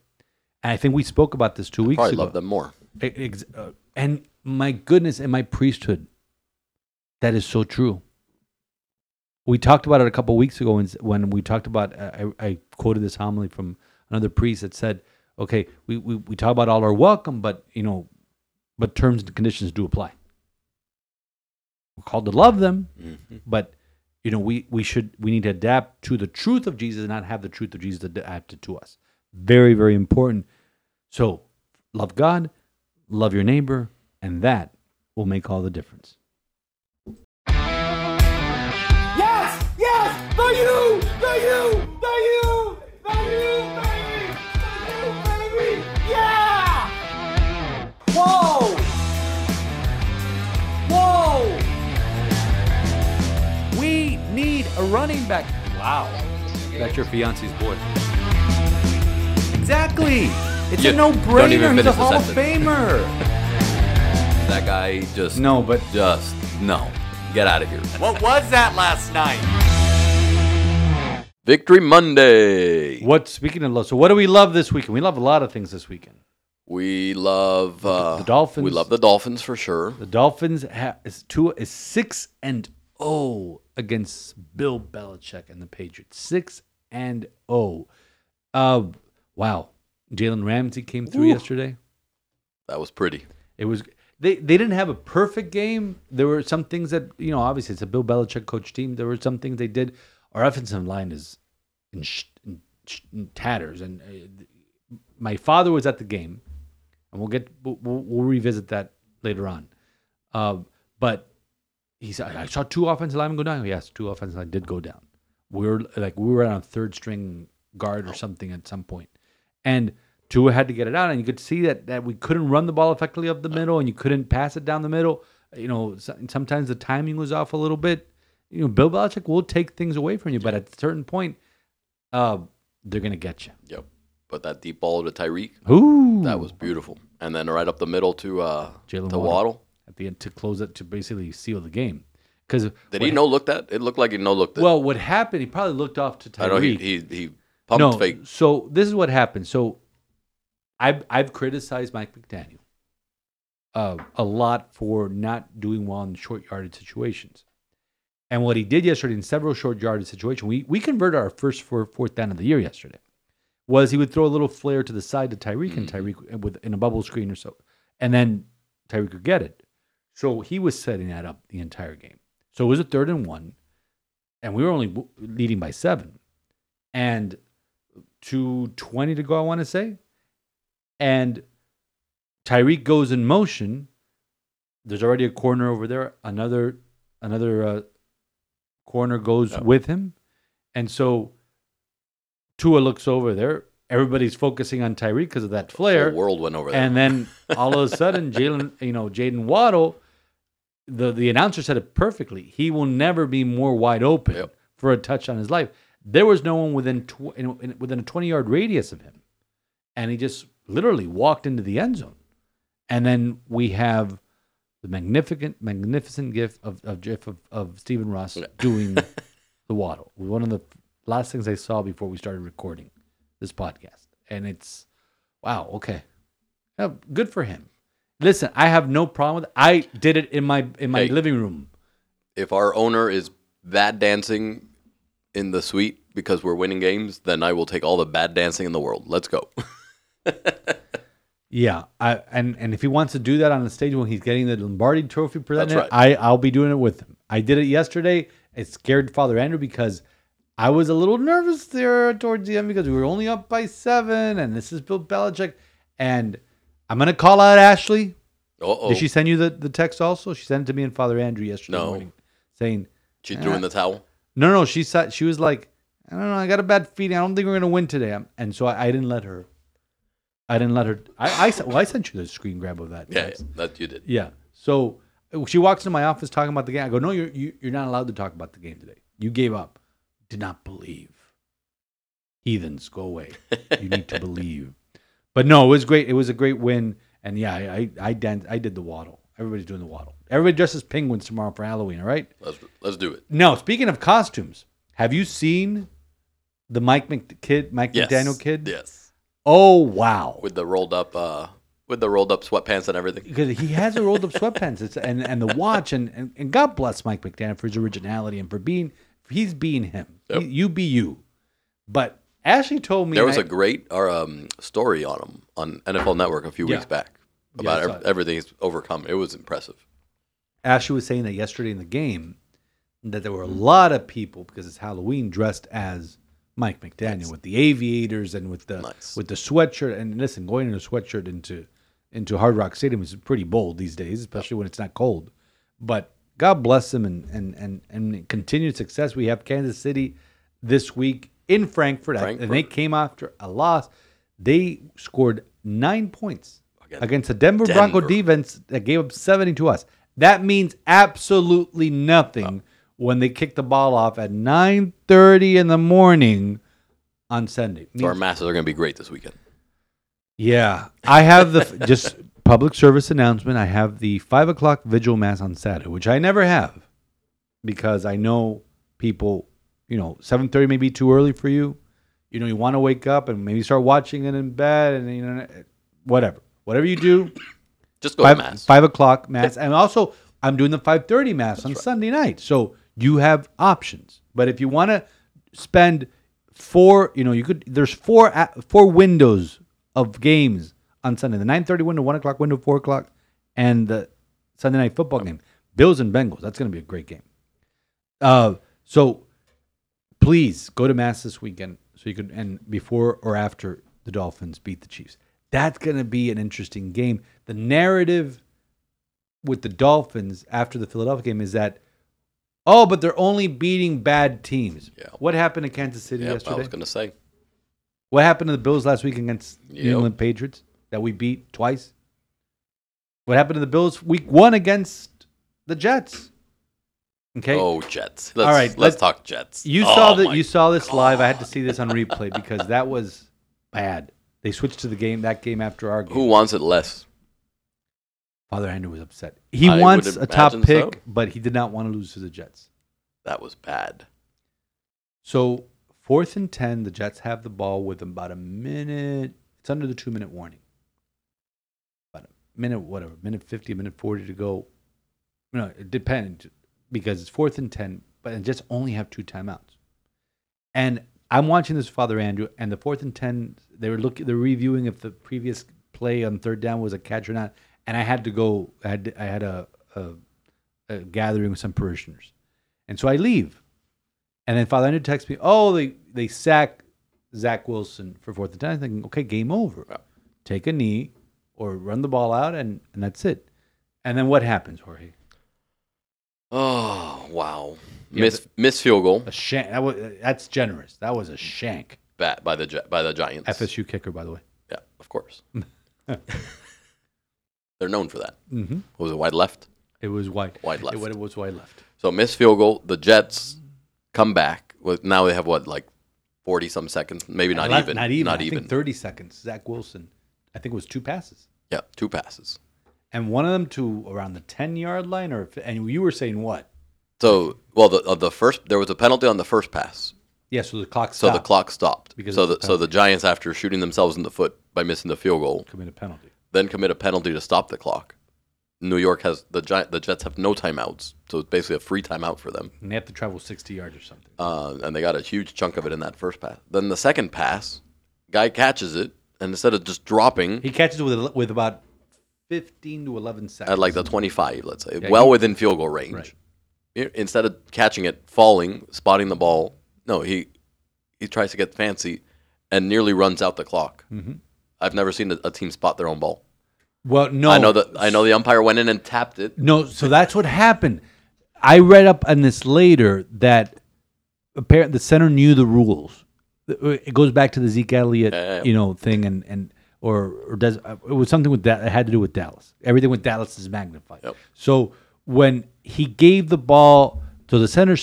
And I think we spoke about this two weeks Probably ago. love them more. Uh, and my goodness, in my priesthood, that is so true. We talked about it a couple weeks ago when, when we talked about, uh, I, I quoted this homily from another priest that said, okay, we, we, we talk about all are welcome, but, you know, but terms and conditions do apply. We're called to love them, Mhm. but, you know, we, we should, we need to adapt to the truth of Jesus and not have the truth of Jesus adapted to us. Very, very important. So love God, love your neighbor, and that will make all the difference. A running back. Wow. That's your fiance's boy. Exactly. It's You a don't no-brainer. He's a finish the Hall of sentence. Famer. That guy just no, but just no. Get out of here. What was that last night? Victory Monday. what? Speaking of love, so what do we love this weekend? We love a lot of things this weekend. We love uh, the Dolphins. We love the Dolphins for sure. The Dolphins ha- is two is six and oh against Bill Belichick and the Patriots. Six and oh. Uh, wow. Jalen Ramsey came through yesterday. That was pretty. It was they they didn't have a perfect game. There were some things that you know. Obviously, it's a Bill Belichick coach team. There were some things they did. Our offensive line is in, sh- in, sh- in tatters, and uh, my father was at the game, and we'll get we'll, we'll we'll revisit that later on. Uh, but he said, "I saw two offensive linemen go down." Yes, two offensive linemen did go down. We were like we were on a third string guard or something at some point, and Tua had to get it out, and you could see that that we couldn't run the ball effectively up the middle, and you couldn't pass it down the middle. You know, sometimes the timing was off a little bit. You know, Bill Belichick will take things away from you, but at a certain point, uh, they're gonna get you. Yep. But that deep ball to Tyreek, Ooh, that was beautiful. And then right up the middle to uh Jaylen to Waddle. Waddle. At the end to close it to basically seal the game. Because Did he no look that? It looked like he no looked it. Well, what happened? He probably looked off to Tyreek. I know he he, he pumped no, fake. so this is what happened. So I've I've criticized Mike McDaniel uh, a lot for not doing well in short yardage situations. And what he did yesterday in several short yardage situations, we we converted our first four, fourth down of the year yesterday. Was he would throw a little flare to the side to Tyreek and Tyreek with in a bubble screen or so, and then Tyreek could get it. So he was setting that up the entire game. So it was a third and one, and we were only leading by seven, and two twenty to go. I want to say, and Tyreek goes in motion. There's already a corner over there. Another another uh, corner goes with him, and so Tua looks over there. Everybody's focusing on Tyreek because of that flare. whole world went over there. And then all of a sudden, Jaylen, you know, Jaden Waddle, the the announcer said it perfectly. He will never be more wide open Yep. for a touch on his life. There was no one within tw- in, in, within a twenty yard radius of him, and he just literally walked into the end zone. And then we have the magnificent, magnificent gift of of GIF of, of Stephen Ross doing the waddle. One of the last things I saw before we started recording this podcast, and it's wow. Okay, Yeah, good for him. Listen, I have no problem with it. I did it in my in my Hey. living room. if our owner is bad dancing in the suite because we're winning games, then I will take all the bad dancing in the world. Let's go. Yeah, I and and if he wants to do that on the stage when he's getting the Lombardi Trophy presented, right. I I'll be doing it with him. I did it yesterday. It scared Father Andrew because I was a little nervous there towards the end because we were only up by seven, and this is Bill Belichick, and I'm gonna call out Ashley. Uh-oh. Did she send you the, the text also? She sent it to me and Father Andrew yesterday No. morning, saying She threw in the towel. no, no. She said she was like, I don't know. I got a bad feeling. I don't think we're gonna win today. And so I, I didn't let her. I didn't let her. I I, sent- well, I sent you the screen grab of that. Yeah, text. yeah, that you did. Yeah. So she walks into my office talking about the game. I go, no, you're you, you're not allowed to talk about the game today. You gave up. Did not believe. Heathens, go away. You need to believe. But no, it was great. It was a great win. And yeah, I I I, danced, I did the waddle. Everybody's doing the waddle. Everybody dresses penguins tomorrow for Halloween. All right. Let's let's do it. No, speaking of costumes, have you seen the Mike Mc, kid, Mike Yes. McDaniel kid? Yes. Oh wow! With the rolled up uh with the rolled up sweatpants and everything. Because he has a rolled up sweatpants it's, and and the watch and, and and God bless Mike McDaniel for his originality and for being he's being him. Yep. He- you be you. But Ashley told me There was I- a great or, um, story on him on NFL Network a few Yeah. weeks back about ev- everything he's overcome. It was impressive. Ashley was saying that yesterday in the game that there were a lot of people because it's Halloween dressed as Mike McDaniel with the aviators and with the Nice. with the sweatshirt. And listen, going in a sweatshirt into into Hard Rock Stadium is pretty bold these days, especially when it's not cold. But God bless them and and and and continued success. We have Kansas City this week in Frankfurt, and they came after a loss. They scored nine points Against against the Denver, Bronco defense that gave up 70 to us. That means absolutely nothing when they kick the ball off at 9:30 in the morning on Sunday. So our masses are going to be great this weekend. Yeah, I have the just public service announcement. I have the five o'clock vigil mass on Saturday, which I never have because I know people. You know, seven thirty may be too early for you. You know, you want to wake up and maybe start watching it in bed, and you know, whatever, whatever you do. Just go five, to mass. five o'clock mass, and also I'm doing the five thirty mass on Sunday night. So you have options. But if you want to spend four, you know, you could. There's four a- four windows of games on Sunday: the nine thirty window, one o'clock window, four o'clock, and the Sunday night football game. Bills and Bengals. That's going to be a great game. Uh, so please go to mass this weekend so you could and before or after the Dolphins beat the Chiefs. That's going to be an interesting game. The narrative with the Dolphins after the Philadelphia game is that oh, but they're only beating bad teams. Yeah. What happened to Kansas City Yeah, I was gonna say. What happened to the Bills last week against the New England Patriots that we beat twice? What happened to the Bills week one against the Jets? Okay. Oh, Jets. Let's, All right, let's let's- talk Jets. You Oh, saw that. You saw this live. I had to see this on replay because that was bad. They switched to the game that game after our game. Who wants it less? Father Andrew was upset. He I wants a top pick, so. but he did not want to lose to the Jets. That was bad. So fourth and ten, the Jets have the ball with about a minute. It's under the two minute warning. About a minute, whatever, minute fifty, minute forty to go. No, it depends because it's fourth and ten, but the Jets only have two timeouts. And I'm watching this with Father Andrew, and the fourth and ten, they were looking, they're reviewing if the previous play on third down was a catch or not. And I had to go. I had I had a, a, a gathering with some parishioners, and so I leave. And then Father Andrew texts me, "Oh, they they sack Zach Wilson for fourth and ten. I'm thinking, okay, game over. Take a knee or run the ball out, and and that's it. And then what happens, Jorge? Oh wow. Yeah, miss miss field goal A shank. That was that's generous. That was a shank. bat by the by the Giants. FSU kicker, by the way. Yeah, of course. They're known for that. Mm-hmm. What was it wide left? It was wide. Wide left. It, it was wide left. So miss field goal. The Jets come back. With now they have what like forty some seconds, maybe not even, Not even. not I even. thirty seconds. Zach Wilson. I think it was two passes, yeah, two passes. And one of them to around the ten yard line, or and you were saying what? So well, the uh, the first there was a penalty on the first pass, Yeah. So the clock so stopped. the clock stopped. Because so the the so the Giants, after shooting themselves in the foot by missing the field goal, commit a penalty. then commit a penalty to stop the clock. New York has the Gi- the Jets have no timeouts, so it's basically a free timeout for them. And they have to travel sixty yards or something. uh, and they got a huge chunk of it in that first pass. Then the second pass, guy catches it, and instead of just dropping He catches with with about fifteen to eleven seconds. at like the 25, let's say, Yeah, well he- within field goal range, Right. instead of catching it, falling, spotting the ball, no, he he tries to get fancy and nearly runs out the clock. Mhm. I've never seen a, a team spot their own ball. Well, no, I know that I know the umpire went in and tapped it. No, so that's what happened. I read up on this later that apparently the center knew the rules. It goes back to the Zeke Elliott, Yeah, yeah. you know, thing, and and or or does it was something with that. It had to do with Dallas. Everything with Dallas is magnified. Yep. So when he gave the ball to the center,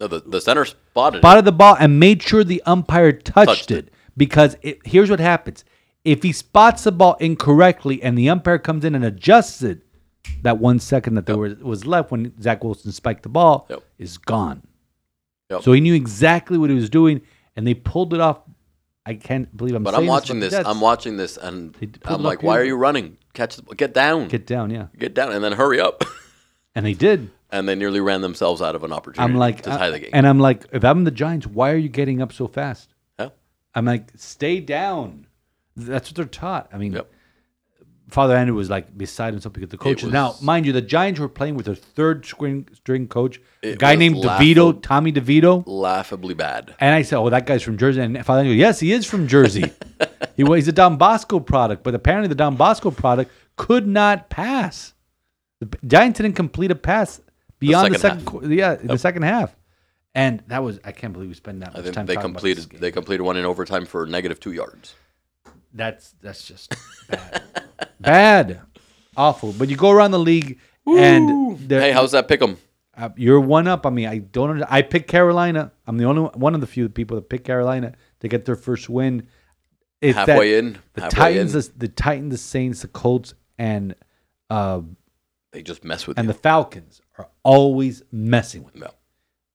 No, the, the center spotted it. spotted the ball and made sure the umpire touched, Touched it. it. because it, here's what happens: if he spots the ball incorrectly and the umpire comes in and adjusts it, that one second that there was, was left when Zach Wilson spiked the ball Yep. is gone. So he knew exactly what he was doing, and they pulled it off. I can't believe I'm. But I'm watching this. this. I'm watching this, and I'm like, "Why here. are you running? Catch, the, get down, Get down, yeah, get down, and then hurry up." and they did. and they nearly ran themselves out of an opportunity I'm like, to tie uh, the game. and I'm like, if I'm the Giants, why are you getting up so fast? Yeah. I'm like, stay down. That's what they're taught. I mean, Yep. Father Andrew was like beside himself because the coach. was- now, mind you, the Giants were playing with their third string string coach, a guy named. DeVito, Tommy DeVito. Laughably bad. And I said, "Oh, that guy's from Jersey." And Father Andrew, yes, he is from Jersey. he was he's a Don Bosco product, but apparently the Don Bosco product could not pass. The Giants didn't complete a pass beyond the second second, qu- yeah, the second half. And that was I can't believe we spent that I much time they talking about this completed they completed one in overtime for negative two yards. That's that's just bad, bad, awful. But you go around the league and there- Hey, how's that pick 'em? uh, you're one up on me. I don't. under- I picked Carolina. I'm the only one of the few people that pick Carolina to get their first win. It's halfway that in, The halfway Titans, in, the, the Titans, the Saints, the Colts, and uh, they just mess with and you. the Falcons are always messing with me. No.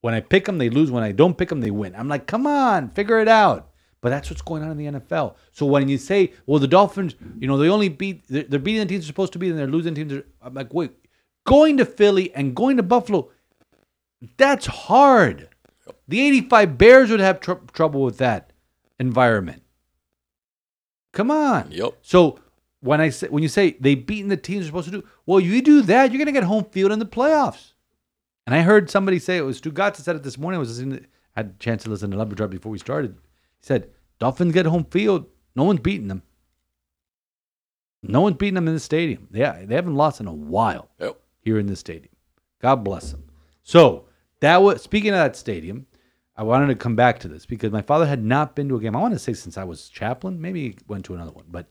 When I pick them, they lose. When I don't pick them, they win. I'm like, come on, figure it out. But that's what's going on in the NFL. So when you say, well, the Dolphins, you know, they only beat, they're, they're beating the teams they're supposed to beat, and they're losing teams. They're, I'm like, wait, going to Philly and going to Buffalo, that's hard. The 85 Bears would have tr- trouble with that environment. Come on. Yep. So when I say when you say they beaten the teams they're supposed to do, well, you do that, you're gonna get home field in the playoffs. And I heard somebody say it was Stugotz said it this morning. I was listening, to, had a chance to listen to Lumber before we started. He said Dolphins get home field, no one's beating them. No one's beating them in the stadium. They they haven't lost in a while Yep. here in the stadium. God bless them. So that was speaking of that stadium. I wanted to come back to this because my father had not been to a game. I want to say since I was chaplain. Maybe he went to another one, but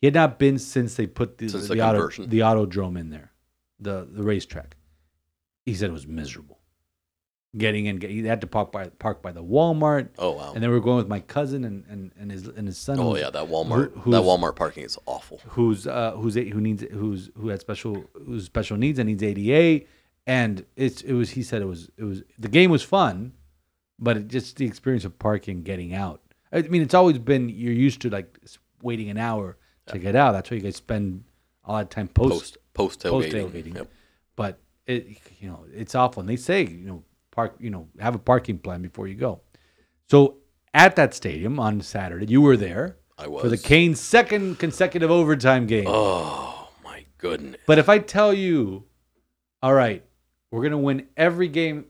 he had not been since they put the Since the, the auto, the autodrome in there, the the racetrack. He said it was miserable. Getting in, he had to park by park by the Walmart, Oh wow. and then we are going with my cousin and and, and his and his son. oh yeah, that Walmart. who- that Walmart parking is awful. who's uh, who's who needs who's who had special who's special needs and needs ADA, and it's it was he said it was it was the game was fun, but it just the experience of parking, getting out. I mean, it's always been you're used to like waiting an hour to get out. That's why you guys spend a lot of time post Post post post tailgating. Yep. But it you know it's awful. And they say you know park you know have a parking plan before you go. So at that stadium on Saturday, you were there I was. for the Canes' second consecutive overtime game. Oh my goodness. But if I tell you, all right, we're gonna win every game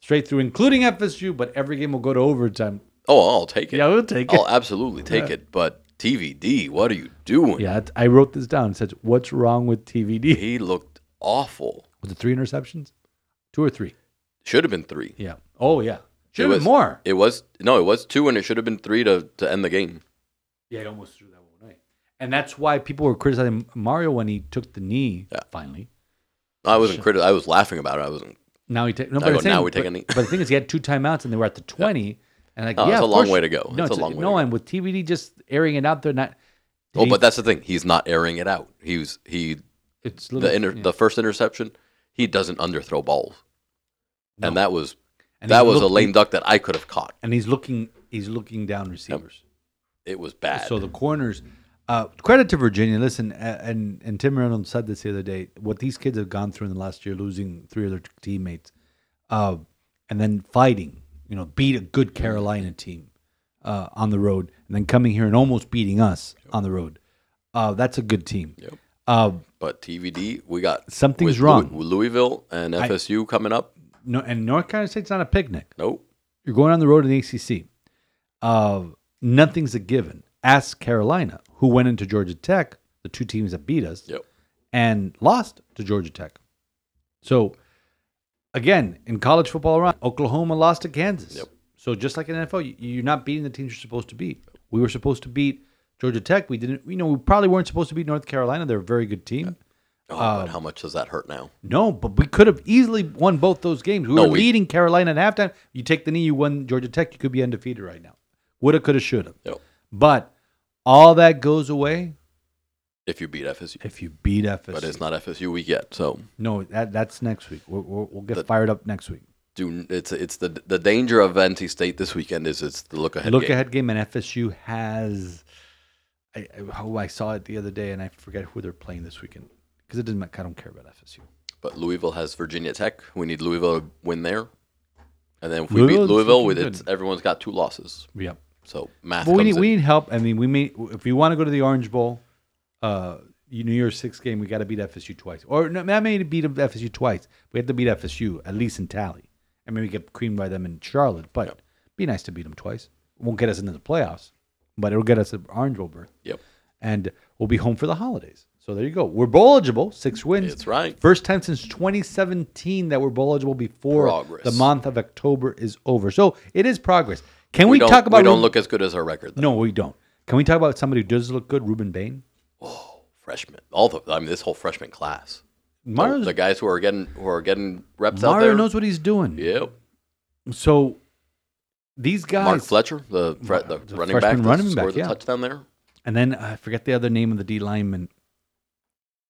straight through, including FSU, but every game will go to overtime. Oh, I'll take it. Yeah, we'll take it. I'll absolutely take it. But TVD, what are you doing? Yeah, I wrote this down. It says, "What's wrong with TVD?" He looked awful. Was it three interceptions? Two or three? Should have been three. Yeah. Oh yeah. Should have been more. It was no, it was two, and it should have been three to, to end the game. Yeah, he almost threw that one away. And that's why people were criticizing Mario when he took the knee. Yeah. Finally, I wasn't criti- I was laughing about it. I wasn't. now he take. No, I but, go, saying, now we take but, a knee. but the thing is, he had two timeouts and they were at the twenty. And like, Oh, yeah, it's a long course- way to go. No, It's a long way no, and with TVD just airing it out there, not. Oh, he- but that's the thing. He's not airing it out. He was he it's the inter, yeah. the first interception. He doesn't underthrow balls, No. and that was And that was a lame duck that I could have caught. and he's looking he's looking down receivers. It was bad. So the corners. Uh, credit to Virginia. Listen, and and Tim Reynolds said this the other day. What these kids have gone through in the last year, losing three of their teammates, uh, and then fighting. You know, beat a good Carolina team uh, on the road, and then coming here and almost beating us on the road. Uh, that's a good team. Yep. Uh, but TVD, we got Something's wrong. Louis- Louisville and FSU coming up. No, and North Carolina State's not a picnic. Nope. You're going on the road in the ACC. Uh, nothing's a given. Ask Carolina, who went into Georgia Tech, the two teams that beat us, Yep. and lost to Georgia Tech. So, again, in college football around, Oklahoma lost to Kansas. Yep. So just like in NFL, you- you're not beating the teams you're supposed to beat. We were supposed to beat Georgia Tech. We didn't. You know, we probably weren't supposed to beat North Carolina. They're a very good team. Oh, Um, but how much does that hurt now? No, but we could have easily won both those games. We No, were we- leading Carolina at halftime. You take the knee, you won Georgia Tech. You could be undefeated right now. Woulda, coulda, shoulda. Yep. But all that goes away If you beat FSU, if you beat FSU. but it's not FSU week yet. So, no, that that's next week. We'll, we'll, we'll get The- fired up next week. do it's it's the the danger of NC State this weekend is it's the look ahead. Game. Look game. ahead game, and FSU has. I, I, oh, I saw it the other day, and I forget who they're playing this weekend because it doesn't. matter. I don't care about FSU. But Louisville has Virginia Tech. We need Louisville to win there, and then if we Louisville's beat Louisville, looking with good. everyone's got two losses. Yep. So math. But we comes need in. we need help. I mean, we may if we want to go to the Orange Bowl, uh, New Year's Six game, we got to beat FSU twice, or no, not maybe beat FSU twice. We have to beat FSU at least in tally, and maybe get creamed by them in Charlotte. But be nice to beat them twice. Won't get us into the playoffs, but it'll get us an Orange Bowl berth, Yep, and we'll be home for the holidays. So there you go. We're bowl eligible, six wins. That's right. First time since 2017 that we're bowl eligible before Progress. the month of October is over. So it is progress. Can we, we, talk about we don't look as good as our record. Though. no, we don't. Can we talk about somebody who does look good? Rueben Bain. Oh, freshman. All the I mean, this whole freshman class. The- Mario's, the guys who are getting who are getting reps out there. Mario knows what he's doing. Yep. So these guys. Mark Fletcher, the, the, the running back, freshman running back, scored the yeah. touchdown there. And then I forget the other name of the D lineman.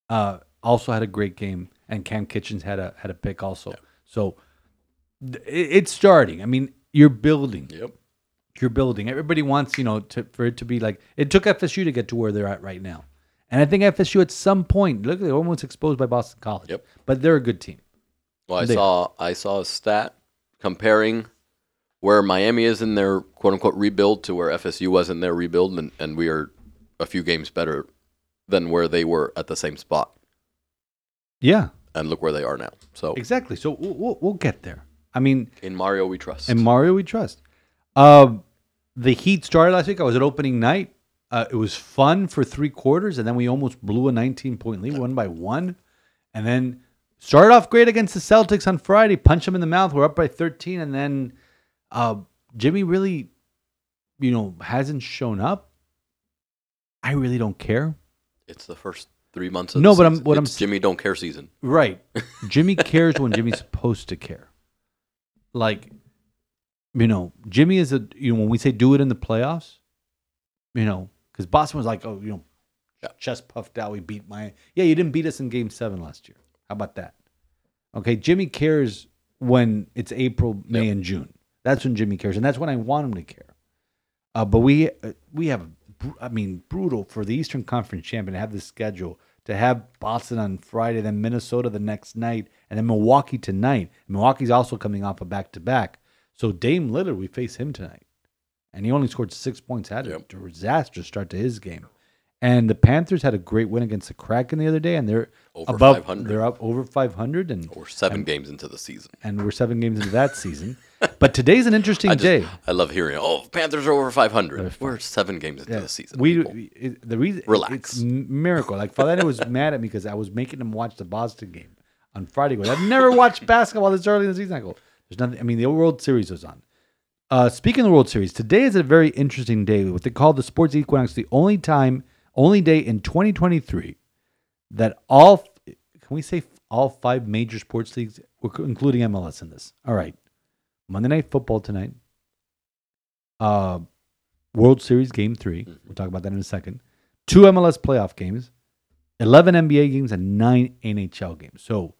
Uh, also had a great game, and Kam Kinchens had a had a pick also. So th- it's starting. I mean, you're building. Yep. You're building. Everybody wants you know to, for it to be like it took FSU to get to where they're at right now, and I think FSU at some point look they're almost exposed by Boston College. Yep. But they're a good team. Well, I They- saw I saw a stat comparing where Miami is in their quote unquote rebuild to where FSU was in their rebuild, and, and we are a few games better than where they were at the same spot. Yeah, And look where they are now. So exactly. So we'll, we'll, get there. I mean, in Mario, we trust. And Mario, we trust. Um, the Heat started last week. I was at opening night. Uh, it was fun for three quarters, and then we almost blew a 19 point lead, one by one. And then started off great against the Celtics on Friday, punch them in the mouth. We're up by 13, and then uh, Jimmy really, you know, hasn't shown up. I really don't care. It's the first three months of No, the but I'm- season. what I'm It's s- Jimmy don't care season. Right. Jimmy cares when Jimmy's supposed to care. Like, you know, Jimmy is a, you know, when we say do it in the playoffs, you know, because Boston was like, oh, you know, chest puffed out. We beat my, yeah, you didn't beat us in game seven last year. How about that? Okay. Jimmy cares when it's April, May, and June. That's when Jimmy cares. And that's when I want him to care. Uh, but we, uh, we have, I mean, brutal for the Eastern Conference champion to have this schedule to have Boston on Friday, then Minnesota the next night, and then Milwaukee tonight. Milwaukee's also coming off a back to back. So Dame Lillard, we face him tonight, and he only scored six points. Had Yep. a disastrous start to his game. And the Panthers had a great win against the Kraken the other day, and they're Over above. 500. They're up over 500, and We're seven games into the season. and we're seven games into that season. But today's an interesting I just, day. I love hearing, oh, Panthers are over 500. They're We're seven games into Yeah, the season. we it- the reason Relax. it's miracle. Like Father was mad at me because I was making him watch the Boston game on Friday. Goes, I've never watched basketball this early in the season. I go, there's nothing. I mean, the World Series was on. Uh, speaking of the World Series, today is a very interesting day. What they call the Sports Equinox, the only time, only day in 2023 that all can we say all five major sports leagues, we're including MLS in this. All right, Monday Night Football tonight. Uh, World Series Game 3 We'll talk about that in a second. Two MLS playoff games, eleven NBA games, and nine NHL games. So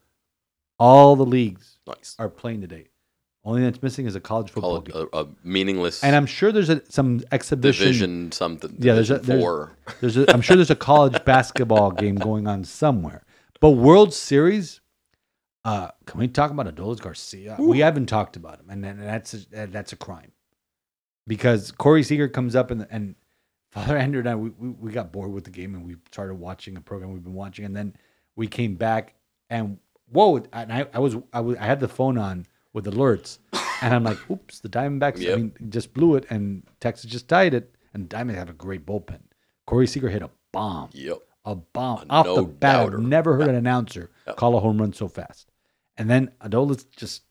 all the leagues nice. are playing today. Only thing that's missing is a college football Call it game. a, a meaningless And I'm sure there's a, some exhibition. division something. Yeah, there's a- there's- four. There's a, I'm sure there's a college basketball game going on somewhere. But World Series, uh, can we talk about Adolis Garcia? We haven't talked about him, and, and that's a, that's a crime because Corey Seager comes up and and Father Andrew and I we, we, we got bored with the game and we started watching a program we've been watching, and then we came back and whoa, and I, I was I was I had the phone on with alerts, and I'm like, oops, the Diamondbacks. I mean, just blew it, and Texas just tied it, and Diamondbacks have a great bullpen. Corey Seager hit a bomb Yep. a bomb A off the no bat. Doubter. never heard an announcer Yep. call a home run so fast. And then Adolis just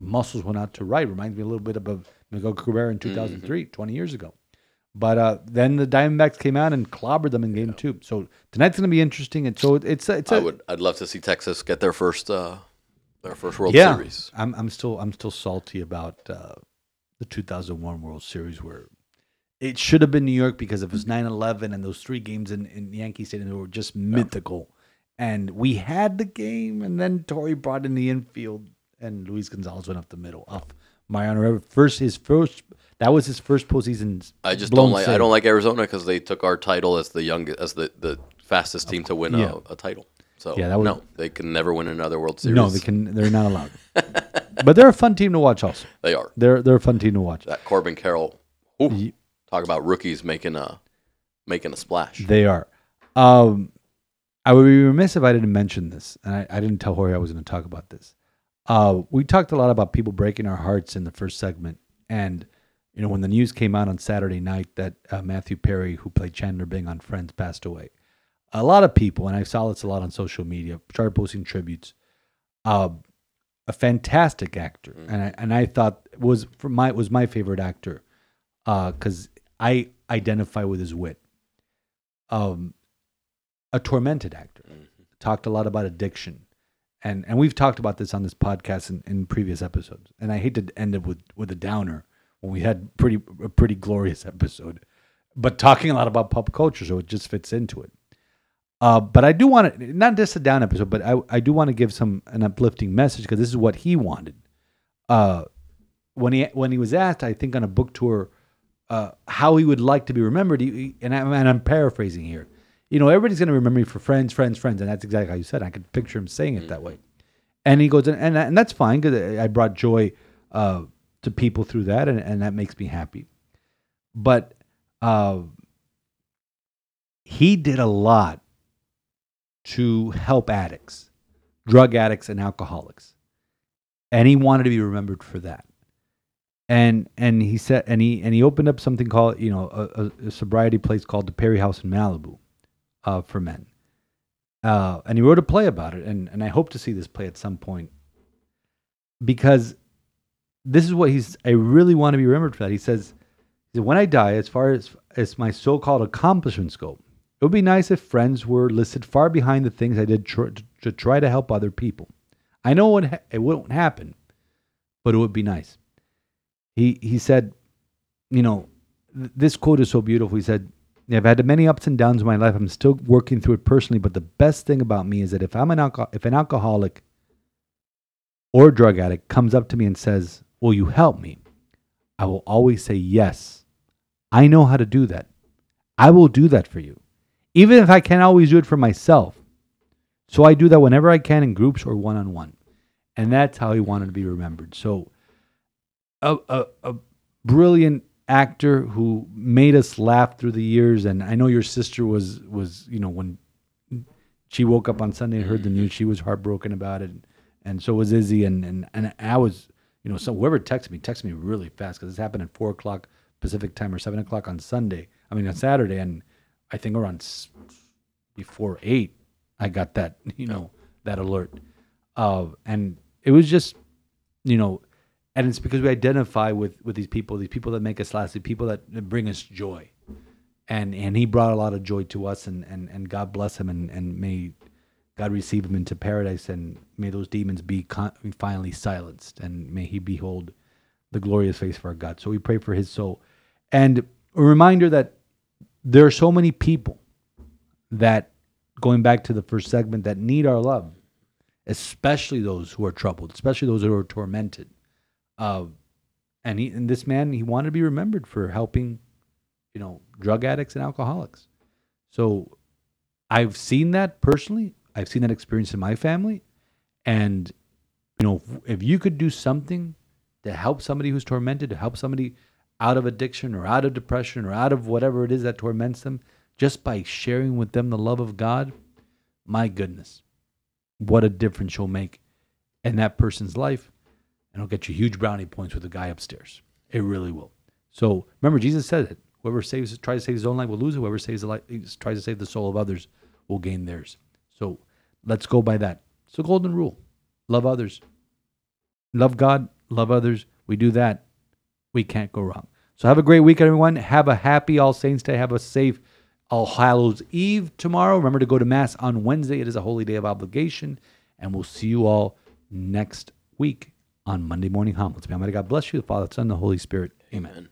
muscles went out to right. Reminds me a little bit of Miguel Cabrera in Mm-hmm. 2003, 20 years ago. But uh, then the Diamondbacks came out and clobbered them in game two. So tonight's going to be interesting. And so it's a, it's a, I would. I'd love to see Texas get their first uh, their first World yeah. Series. I'm I'm still I'm still salty about uh, the 2001 World Series where it should have been New York because of his 9/11 and those three games in, in Yankee Stadium were just mythical. And we had the game, and then Torre brought in the infield, and Luis Gonzalez went up the middle off Mariano Rivera. First, his first that was his first postseason. I just don't like. I don't like Arizona because they took our title as the young as the, the fastest team to win yeah. a, a title. So Yeah, that was- no, they can never win another World Series. No, they can. They're not allowed. but they're a fun team to watch. Also, They are they're they're a fun team to watch. that Corbin Carroll. ooh, Ye- talk about rookies making a making a splash. They are. Um, I would be remiss if I didn't mention this, and I, I didn't tell Jorge I was going to talk about this. Uh, we talked a lot about people breaking our hearts in the first segment, and you know when the news came out on Saturday night that uh, Matthew Perry, who played Chandler Bing on Friends, passed away. A lot of people, and I saw this a lot on social media, started posting tributes. Uh, a fantastic actor, and I and I thought was for my was my favorite actor, because I identify with his wit um, a tormented actor. Talked a lot about addiction, and and we've talked about this on this podcast in, in previous episodes. And I hate to end it with with a downer when we had pretty a pretty glorious episode, but talking a lot about pop culture, so it just fits into it. Uh, but I do want to not just a down episode, but I I do want to give some an uplifting message because this is what he wanted. Uh, when he when he was asked, I think on a book tour, uh, how he would like to be remembered, he, and, I, and I'm paraphrasing here. You know, everybody's going to remember me for friends, friends, friends, and that's exactly how you said. it. I could picture him saying it that way. And he goes, and and, and that's fine because I brought joy uh, to people through that, and, and that makes me happy. But uh, he did a lot to help addicts, drug addicts, and alcoholics, and he wanted to be remembered for that. And and he said, and he and he opened up something called, you know, a, a, sobriety place called the Perry House in Malibu, uh, for men. Uh, and he wrote a play about it, and and I hope to see this play at some point because this is what he's. I really want to be remembered for that. He says, when I die, as far as as my so-called accomplishments go, it would be nice if friends were listed far behind the things I did tr- to try to help other people. I know it, ha- it won't happen, but it would be nice. He he said, you know, th- this quote is so beautiful. He said, "I've had many ups and downs in my life. I'm still working through it personally, but the best thing about me is that if I'm an alcohol, if an alcoholic or drug addict comes up to me and says, "Will you help me?" I will always say yes. I know how to do that. I will do that for you, even if I can't always do it for myself. So I do that whenever I can in groups or one on one, and that's how he wanted to be remembered. So, a, a, a brilliant actor who made us laugh through the years, and I know your sister was was you know when she woke up on Sunday and heard the news, she was heartbroken about it, and so was Izzy, and and and I was you know so whoever texted me texted me really fast because this happened at four o'clock Pacific time or seven o'clock on Sunday. I mean on Saturday, and I think around before eight, I got that you know that alert, uh, and it was just you know, and it's because we identify with with these people, these people that make us laugh, these people that, bring us joy, and and he brought a lot of joy to us, and and and God bless him, and and may God receive him into paradise, and may those demons be con- finally silenced, and may he behold the glorious face of our God. So we pray for his soul, and a reminder that there are so many people that going back to the first segment that need our love especially those who are troubled, especially those who are tormented. Uh, and he and this man, he wanted to be remembered for helping, you know, drug addicts and alcoholics. So I've seen that personally. I've seen that experience in my family. And, you know, if you could do something to help somebody who's tormented, to help somebody out of addiction or out of depression or out of whatever it is that torments them, just by sharing with them the love of God, my goodness what a difference you'll make in that person's life. And it'll get you huge brownie points with the guy upstairs. It really will. So remember, Jesus said it. Whoever saves, tries to save his own life will lose it. Whoever saves the life, tries to save the soul of others will gain theirs. So let's go by that. It's a golden rule. Love others. Love God. Love others. We do that. We can't go wrong. So have a great week, everyone. Have a happy All Saints Day. Have a safe All Hallows Eve tomorrow. Remember to go to Mass on Wednesday. It is a holy day of obligation. And we'll see you all next week on Monday Morning Homilies. May Almighty God bless you, the Father, the Son, and the Holy Spirit. Amen. Amen.